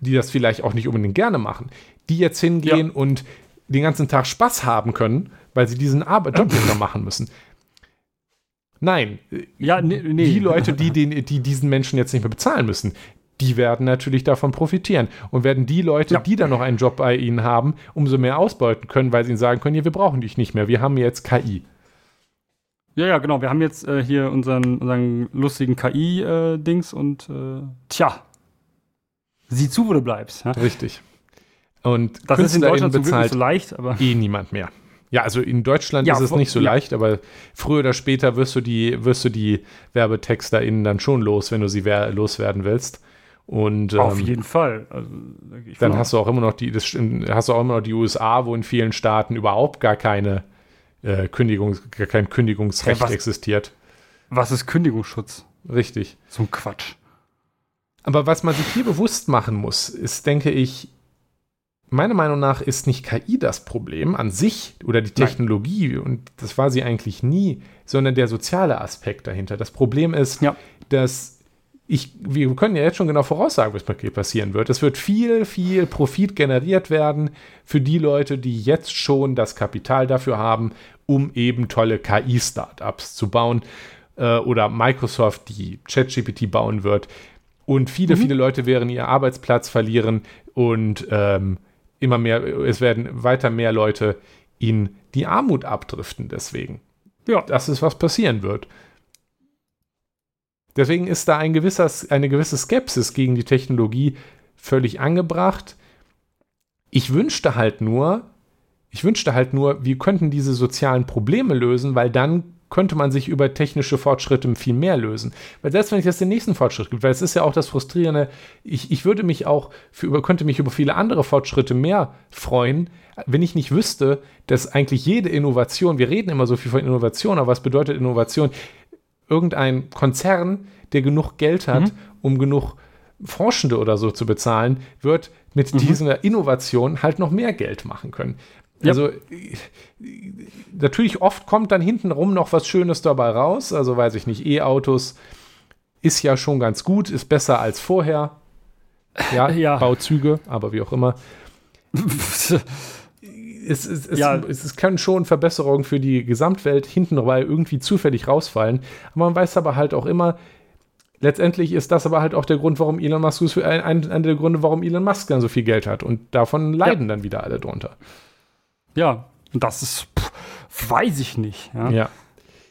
Speaker 1: die das vielleicht auch nicht unbedingt gerne machen, die jetzt hingehen ja. und den ganzen Tag Spaß haben können, weil sie diesen Arbeit Job nicht mehr machen müssen. Nein. Ja, nee, nee. Die Leute, die, den, die diesen Menschen jetzt nicht mehr bezahlen müssen, die werden natürlich davon profitieren. Und werden die Leute, ja. die dann noch einen Job bei ihnen haben, umso mehr ausbeuten können, weil sie ihnen sagen können, ja, wir brauchen dich nicht mehr, wir haben jetzt KI.
Speaker 2: Ja, ja, genau. Wir haben jetzt äh, hier unseren, unseren lustigen KI-Dings äh, und äh, tja, sieh zu, wo du bleibst.
Speaker 1: Ja? Richtig. Und
Speaker 2: das ist in Deutschland nicht so leicht, aber
Speaker 1: eh niemand mehr. Ja, also in Deutschland ja, ist es nicht so ja. leicht, aber früher oder später wirst du die, wirst du die WerbetexterInnen dann schon los, wenn du sie loswerden willst. Und, ähm,
Speaker 2: Auf jeden Fall. Also,
Speaker 1: dann hast du auch immer noch die, das, hast du auch immer noch die USA, wo in vielen Staaten überhaupt gar keine äh, Kündigung, gar kein Kündigungsrecht hey, was, existiert.
Speaker 2: Was ist Kündigungsschutz?
Speaker 1: Richtig.
Speaker 2: So ein Quatsch.
Speaker 1: Aber was man sich hier bewusst machen muss, ist, denke ich, meiner Meinung nach ist nicht KI das Problem an sich oder die Technologie, Nein. und das war sie eigentlich nie, sondern der soziale Aspekt dahinter. Das Problem ist, ja. dass ich, wir können ja jetzt schon genau voraussagen, was passieren wird. Es wird viel, viel Profit generiert werden für die Leute, die jetzt schon das Kapital dafür haben, um eben tolle KI-Startups zu bauen. Äh, oder Microsoft, die ChatGPT bauen wird. Und viele, mhm. viele Leute werden ihren Arbeitsplatz verlieren und ähm, immer mehr, es werden weiter mehr Leute in die Armut abdriften deswegen. Ja. Das ist, was passieren wird. Deswegen ist da ein gewisser, eine gewisse Skepsis gegen die Technologie völlig angebracht. Ich wünschte halt nur, ich wünschte halt nur, wir könnten diese sozialen Probleme lösen, weil dann könnte man sich über technische Fortschritte viel mehr lösen. Weil selbst wenn es jetzt den nächsten Fortschritt gibt, weil es ist ja auch das Frustrierende, ich, ich würde mich auch für, könnte mich über viele andere Fortschritte mehr freuen, wenn ich nicht wüsste, dass eigentlich jede Innovation, wir reden immer so viel von Innovation, aber was bedeutet Innovation? irgendein Konzern, der genug Geld hat, mhm. um genug Forschende oder so zu bezahlen, wird mit mhm. dieser Innovation halt noch mehr Geld machen können. Ja. Also natürlich oft kommt dann hintenrum noch was Schönes dabei raus. Also weiß ich nicht, E-Autos ist ja schon ganz gut, ist besser als vorher. Ja, [laughs] ja. Bauzüge, aber wie auch immer. [laughs] es, es, es, ja. es, kann schon Verbesserungen für die Gesamtwelt hinten dabei irgendwie zufällig rausfallen. Aber man weiß aber halt auch immer, letztendlich ist das aber halt auch der Grund, warum Elon Musk ein, ein, ein der Gründe, warum Elon Musk dann so viel Geld hat. Und davon leiden ja. dann wieder alle drunter.
Speaker 2: Ja, und das ist, pff, weiß ich nicht. Ja.
Speaker 1: ja.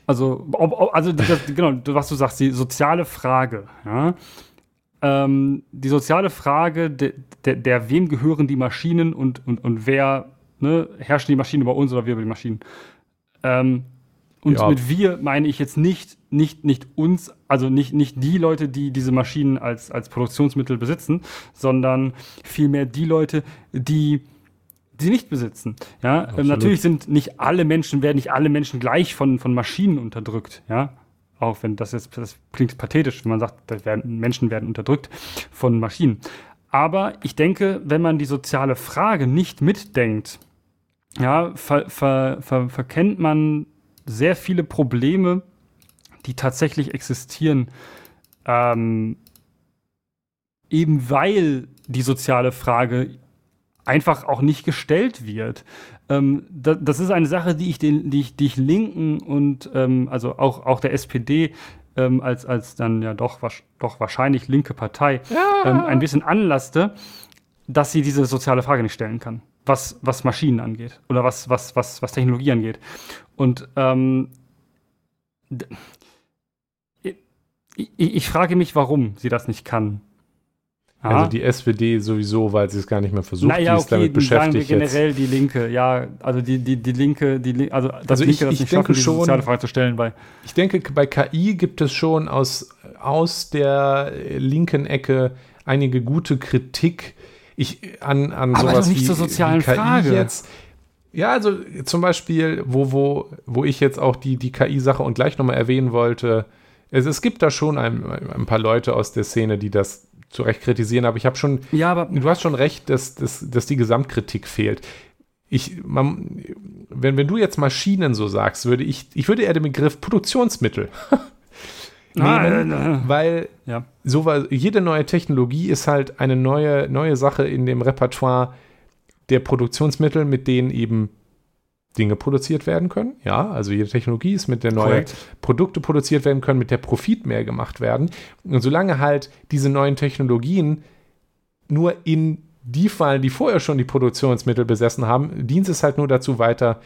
Speaker 2: Also, ob, ob, also das, genau, was du sagst, die soziale Frage. Ja. Ähm, die soziale Frage, der, der, der, wem gehören die Maschinen und, und, und wer ne, herrschen die Maschinen über uns oder wir über die Maschinen. Ähm, und ja. mit wir meine ich jetzt nicht, nicht, nicht uns, also nicht, nicht die Leute, die diese Maschinen als, als Produktionsmittel besitzen, sondern vielmehr die Leute, die sie nicht besitzen. Ja, ähm, natürlich sind nicht alle Menschen, werden nicht alle Menschen gleich von, von Maschinen unterdrückt. Ja, auch wenn das jetzt, das klingt pathetisch, wenn man sagt, werden, Menschen werden unterdrückt von Maschinen. Aber ich denke, wenn man die soziale Frage nicht mitdenkt, ja, ver, ver, ver, verkennt man sehr viele Probleme, die tatsächlich existieren, ähm, eben weil die soziale Frage einfach auch nicht gestellt wird. Ähm, da, das ist eine Sache, die ich den, die ich, die ich Linken und ähm, also auch, auch der SPD ähm, als, als dann ja doch, doch wahrscheinlich linke Partei ja. Ähm, ein bisschen anlasste, dass sie diese soziale Frage nicht stellen kann was, was Maschinen angeht oder was, was, was, was Technologie angeht. Und ähm, ich, ich, frage mich, warum sie das nicht kann.
Speaker 1: Ja? Also die SPD sowieso, weil sie es gar nicht mehr versucht,
Speaker 2: naja, die ist okay, damit beschäftigt. Sagen wir generell jetzt. die Linke, ja, also die, die, die Linke, die, also das
Speaker 1: also Linke, ich,
Speaker 2: das
Speaker 1: nicht denke schaffen, schon,
Speaker 2: soziale Frage zu stellen. Bei
Speaker 1: ich denke, bei KI gibt es schon aus, aus der linken Ecke einige gute Kritik ich an, an
Speaker 2: Aber sowas nicht wie, zur sozialen wie KI Frage.
Speaker 1: jetzt. Ja, also zum Beispiel, wo, wo, wo ich jetzt auch die, die KI-Sache und gleich nochmal erwähnen wollte, es, es gibt da schon ein, ein paar Leute aus der Szene, die das zu Recht kritisieren, aber ich habe schon,
Speaker 2: ja, aber
Speaker 1: du hast schon recht, dass, dass, dass die Gesamtkritik fehlt. Ich, man, wenn, wenn du jetzt Maschinen so sagst, würde ich, ich würde eher den Begriff Produktionsmittel [laughs] nehmen, ah, weil ja. so war, jede neue Technologie ist halt eine neue, neue Sache in dem Repertoire der Produktionsmittel, mit denen eben Dinge produziert werden können. Ja, also jede Technologie ist mit der neuen Produkte produziert werden können, mit der Profit mehr gemacht werden. Und solange halt diese neuen Technologien nur in die fallen, die vorher schon die Produktionsmittel besessen haben, dient es halt nur dazu, weiter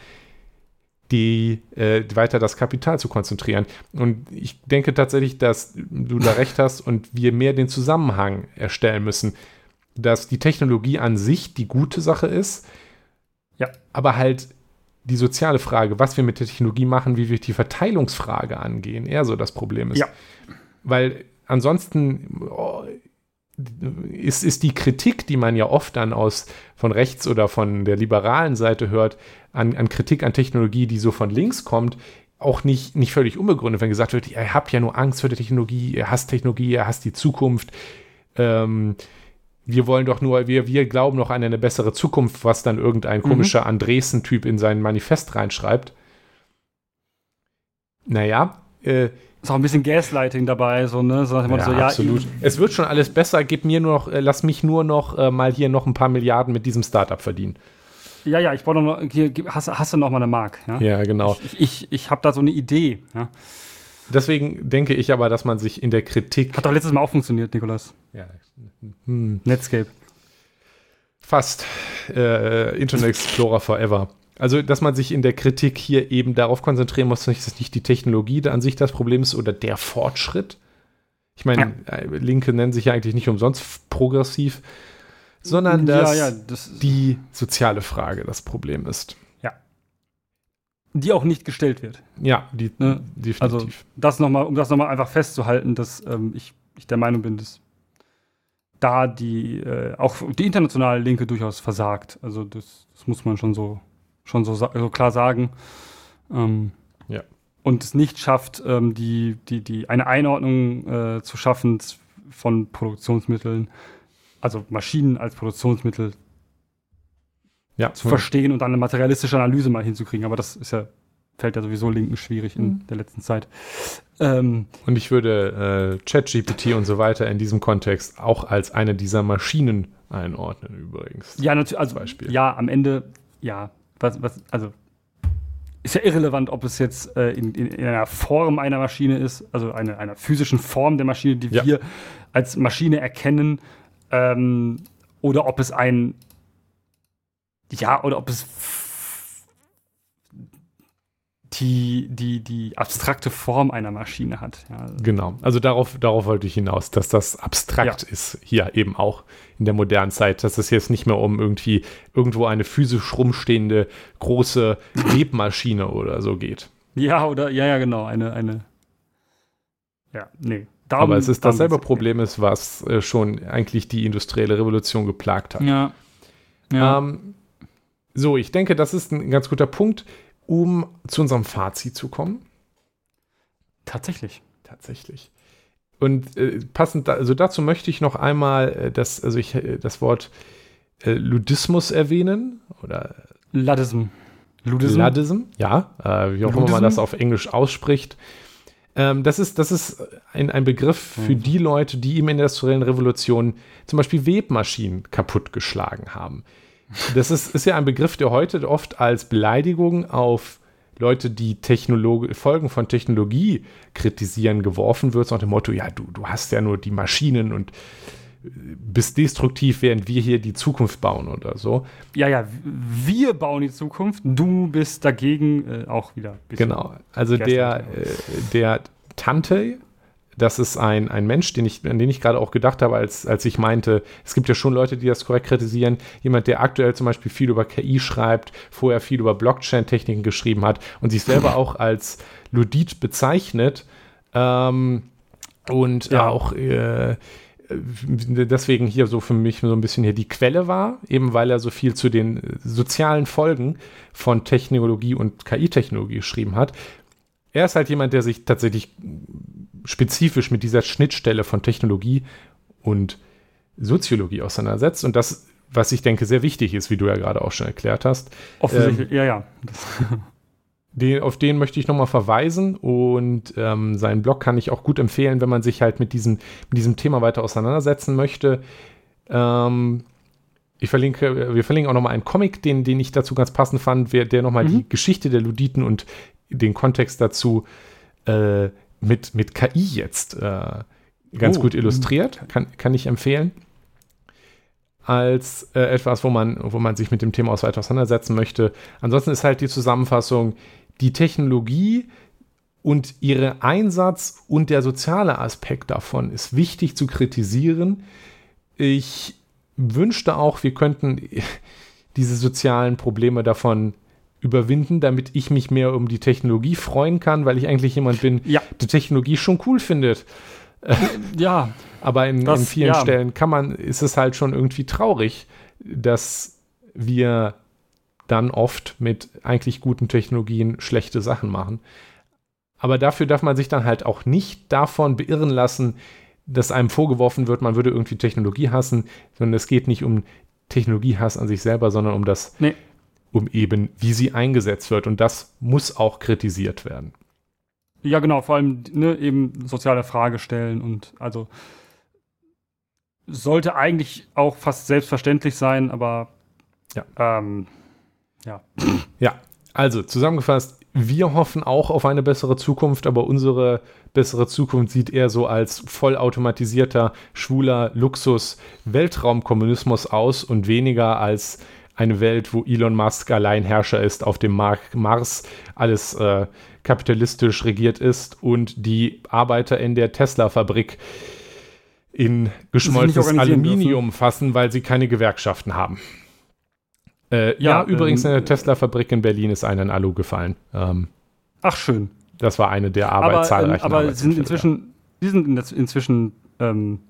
Speaker 1: die äh, weiter das Kapital zu konzentrieren. Und ich denke tatsächlich, dass du da recht hast und wir mehr den Zusammenhang erstellen müssen, dass die Technologie an sich die gute Sache ist, ja. aber halt die soziale Frage, was wir mit der Technologie machen, wie wir die Verteilungsfrage angehen, eher so das Problem ist.
Speaker 2: Ja.
Speaker 1: Weil ansonsten oh, ist, ist die Kritik, die man ja oft dann aus von rechts oder von der liberalen Seite hört, an, an Kritik an Technologie, die so von links kommt, auch nicht, nicht völlig unbegründet, wenn gesagt wird, ihr habt ja nur Angst vor der Technologie, ihr hasst Technologie, ihr hasst die Zukunft. Ähm, wir wollen doch nur, wir, wir glauben noch an eine bessere Zukunft, was dann irgendein mhm. komischer Andresen-Typ in sein Manifest reinschreibt. Naja, äh,
Speaker 2: ist auch ein bisschen Gaslighting dabei, so, ne? So,
Speaker 1: ja, so, ja, absolut. es wird schon alles besser, gib mir nur noch, äh, lass mich nur noch äh, mal hier noch ein paar Milliarden mit diesem Startup verdienen.
Speaker 2: Ja, ja, ich brauche noch, hier, hast, hast du noch mal eine Mark?
Speaker 1: Ja, ja genau.
Speaker 2: Ich, ich, ich habe da so eine Idee, ja.
Speaker 1: Deswegen denke ich aber, dass man sich in der Kritik.
Speaker 2: Hat doch letztes Mal auch funktioniert, Nikolas. Ja. Hm. Netscape.
Speaker 1: Fast. Äh, Internet Explorer Forever. Also, dass man sich in der Kritik hier eben darauf konzentrieren muss, dass es nicht die Technologie an sich das Problem ist oder der Fortschritt. Ich meine, ja. Äh, Linke nennen sich ja eigentlich nicht umsonst progressiv, sondern dass ja, ja, das die soziale Frage das Problem ist.
Speaker 2: Die auch nicht gestellt wird.
Speaker 1: Ja, die,
Speaker 2: ne? definitiv. Also, das noch mal, um das nochmal einfach festzuhalten, dass ähm, ich, ich der Meinung bin, dass da die, äh, auch die internationale Linke durchaus versagt. Also, das, das muss man schon so, schon so, so klar sagen. Ähm, ja. Und es nicht schafft, ähm, die, die, die, eine Einordnung äh, zu schaffen von Produktionsmitteln also Maschinen als Produktionsmittel ja, zu verstehen und dann eine materialistische Analyse mal hinzukriegen. Aber das ist ja, fällt ja sowieso Linken schwierig in mhm. der letzten Zeit.
Speaker 1: Ähm, und ich würde äh, ChatGPT und so weiter in diesem Kontext auch als eine dieser Maschinen einordnen, übrigens.
Speaker 2: Ja, natürlich. Also, Beispiel. ja, am Ende, ja, was, was, also ist ja irrelevant, ob es jetzt äh, in, in, in, einer Form einer Maschine ist, also eine, einer physischen Form der Maschine, die ja. wir als Maschine erkennen, ähm, oder ob es ein, ja, oder ob es die, die, die abstrakte Form einer Maschine hat. Ja.
Speaker 1: Genau, also darauf, darauf wollte ich hinaus, dass das abstrakt ja. ist, hier eben auch in der modernen Zeit, dass es jetzt nicht mehr um irgendwie irgendwo eine physisch rumstehende große Webmaschine oder so geht.
Speaker 2: Ja, oder, ja, ja, genau, eine, eine, ja, nee,
Speaker 1: Darum, Aber es ist dasselbe Problem ist, was äh, schon eigentlich die industrielle Revolution geplagt hat.
Speaker 2: Ja.
Speaker 1: ja. Ähm, so, ich denke, das ist ein ganz guter Punkt, um zu unserem Fazit zu kommen.
Speaker 2: Tatsächlich.
Speaker 1: Tatsächlich. Und äh, passend, da, also dazu möchte ich noch einmal äh, das, also ich, äh, das Wort äh, Ludismus erwähnen. Oder
Speaker 2: Ladism.
Speaker 1: Ludism. Ladism, ja, äh, wie auch immer man das auf Englisch ausspricht. Ähm, das ist, das ist ein, ein Begriff für mhm. die Leute, die im industriellen Revolution zum Beispiel Webmaschinen kaputtgeschlagen haben. Das ist, ist ja ein Begriff, der heute oft als Beleidigung auf Leute, die Technolog Folgen von Technologie kritisieren, geworfen wird, so nach dem Motto, ja, du, du hast ja nur die Maschinen und bist destruktiv, während wir hier die Zukunft bauen oder so.
Speaker 2: Ja, ja, wir bauen die Zukunft, du bist dagegen äh, auch wieder.
Speaker 1: Genau, also der, äh, der Tante, das ist ein, ein Mensch, den ich, an den ich gerade auch gedacht habe, als, als ich meinte, es gibt ja schon Leute, die das korrekt kritisieren. Jemand, der aktuell zum Beispiel viel über KI schreibt, vorher viel über Blockchain-Techniken geschrieben hat und sich selber [clears throat] auch als Ludit bezeichnet. Ähm, und ja. auch äh, deswegen hier so für mich so ein bisschen hier die Quelle war, eben weil er so viel zu den sozialen Folgen von Technologie und KI-Technologie geschrieben hat. Er ist halt jemand, der sich tatsächlich spezifisch mit dieser Schnittstelle von Technologie und Soziologie auseinandersetzt und das, was ich denke, sehr wichtig ist, wie du ja gerade auch schon erklärt hast.
Speaker 2: Offensichtlich, ähm, ja, ja. [laughs]
Speaker 1: Den, auf den möchte ich nochmal verweisen und ähm, seinen Blog kann ich auch gut empfehlen, wenn man sich halt mit diesem, mit diesem Thema weiter auseinandersetzen möchte. Ähm, ich verlinke, wir verlinken auch nochmal einen Comic, den, den ich dazu ganz passend fand, der, nochmal mhm. die Geschichte der Luditen und den Kontext dazu äh, mit, mit KI jetzt äh, ganz oh. gut illustriert. Kann, kann ich empfehlen. Als äh, etwas, wo man, wo man sich mit dem Thema weiter auseinandersetzen möchte. Ansonsten ist halt die Zusammenfassung, die Technologie und ihre Einsatz und der soziale Aspekt davon ist wichtig zu kritisieren. Ich wünschte auch, wir könnten [laughs] diese sozialen Probleme davon überwinden, damit ich mich mehr um die Technologie freuen kann, weil ich eigentlich jemand bin, ja. der Technologie schon cool findet.
Speaker 2: Ja. [laughs]
Speaker 1: Aber in, das, in vielen ja. Stellen kann man, ist es halt schon irgendwie traurig, dass wir dann oft mit eigentlich guten Technologien schlechte Sachen machen. Aber dafür darf man sich dann halt auch nicht davon beirren lassen, dass einem vorgeworfen wird, man würde irgendwie Technologie hassen, sondern es geht nicht um Technologiehass an sich selber, sondern um das, nee. Um eben, wie sie eingesetzt wird. Und das muss auch kritisiert werden.
Speaker 2: Ja, genau, vor allem ne, eben soziale Frage stellen und also sollte eigentlich auch fast selbstverständlich sein, aber
Speaker 1: Ja.
Speaker 2: ähm, ja.
Speaker 1: Ja, also zusammengefasst, wir hoffen auch auf eine bessere Zukunft, aber unsere bessere Zukunft sieht eher so als vollautomatisierter, schwuler Luxus-Weltraumkommunismus aus und weniger als eine Welt, wo Elon Musk Alleinherrscher ist, auf dem Mar Mars alles äh, kapitalistisch regiert ist und die Arbeiter in der Tesla-Fabrik in geschmolzenes Aluminium fassen, weil sie keine Gewerkschaften haben. Äh, ja,
Speaker 2: Ja,
Speaker 1: übrigens
Speaker 2: ähm,
Speaker 1: in der Tesla-Fabrik in Berlin ist einer in Alu gefallen. Ähm,
Speaker 2: Ach, schön.
Speaker 1: das war eine der Arbeit,
Speaker 2: aber ähm,
Speaker 1: zahlreichen
Speaker 2: aber sie sind inzwischen, sie sind inzwischen ähm,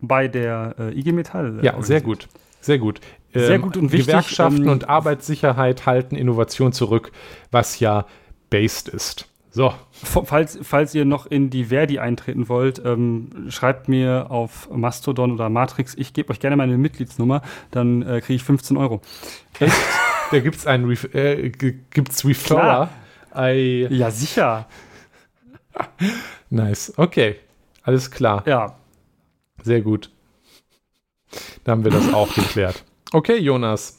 Speaker 2: bei der äh, IG Metall. äh,
Speaker 1: Ja, sehr gut. Sehr gut. Ähm,
Speaker 2: Sehr gut und wichtig,
Speaker 1: Gewerkschaften
Speaker 2: ähm,
Speaker 1: und Arbeitssicherheit halten Innovation zurück, was ja based ist. So,
Speaker 2: Falls, falls ihr noch in die Verdi eintreten wollt, ähm, schreibt mir auf Mastodon oder Matrix. Ich gebe euch gerne meine Mitgliedsnummer, dann äh, kriege ich 15 Euro.
Speaker 1: da gibt es einen Ref äh, gibt's Referrer. Ei,
Speaker 2: Ja, sicher. [laughs]
Speaker 1: nice. Okay, alles klar.
Speaker 2: Ja.
Speaker 1: Sehr gut. Da haben wir das auch geklärt. Okay, Jonas,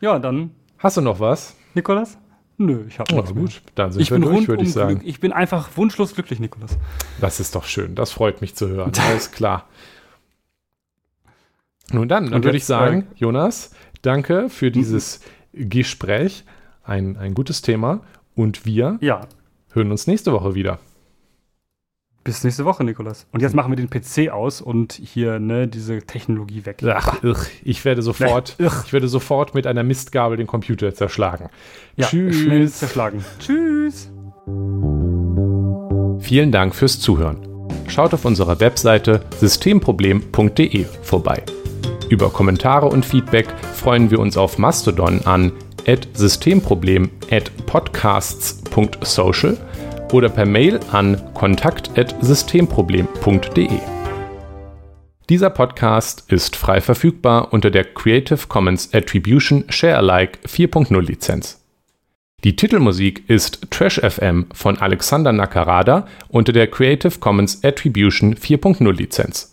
Speaker 2: Ja, dann,
Speaker 1: hast du noch was?
Speaker 2: Nikolas? Nö, ich habe
Speaker 1: Oh,
Speaker 2: nichts
Speaker 1: gut, dann sind
Speaker 2: Ich
Speaker 1: wir
Speaker 2: bin
Speaker 1: durch, würde ich sagen.
Speaker 2: Ich bin einfach wunschlos glücklich, Nikolas.
Speaker 1: Das ist doch schön. Das freut mich zu hören. [laughs] Alles klar. Nun dann, dann würde ich
Speaker 2: jetzt,
Speaker 1: sagen, Jonas, danke für dieses Gespräch. Ein, ein gutes Thema. Und wir
Speaker 2: Ja,
Speaker 1: hören uns nächste Woche wieder.
Speaker 2: Bis nächste Woche, Nikolas. Und jetzt machen wir den PC aus und hier, ne, diese Technologie weg.
Speaker 1: Ach, irr, ich werde sofort, [laughs]
Speaker 2: irr.
Speaker 1: ich werde sofort mit einer Mistgabel den Computer zerschlagen.
Speaker 2: Ja,
Speaker 1: Tschüss.
Speaker 2: zerschlagen. Tschüss.
Speaker 1: Vielen Dank fürs Zuhören. Schaut auf unserer Webseite systemproblem.de vorbei. Über Kommentare und Feedback freuen wir uns auf Mastodon an systemproblem at podcasts.social oder per Mail an kontakt@systemproblem.de. Dieser Podcast ist frei verfügbar unter der Creative Commons Attribution Share Alike 4.0 Lizenz. Die Titelmusik ist Trash FM von Alexander Nakarada unter der Creative Commons Attribution 4.0 Lizenz.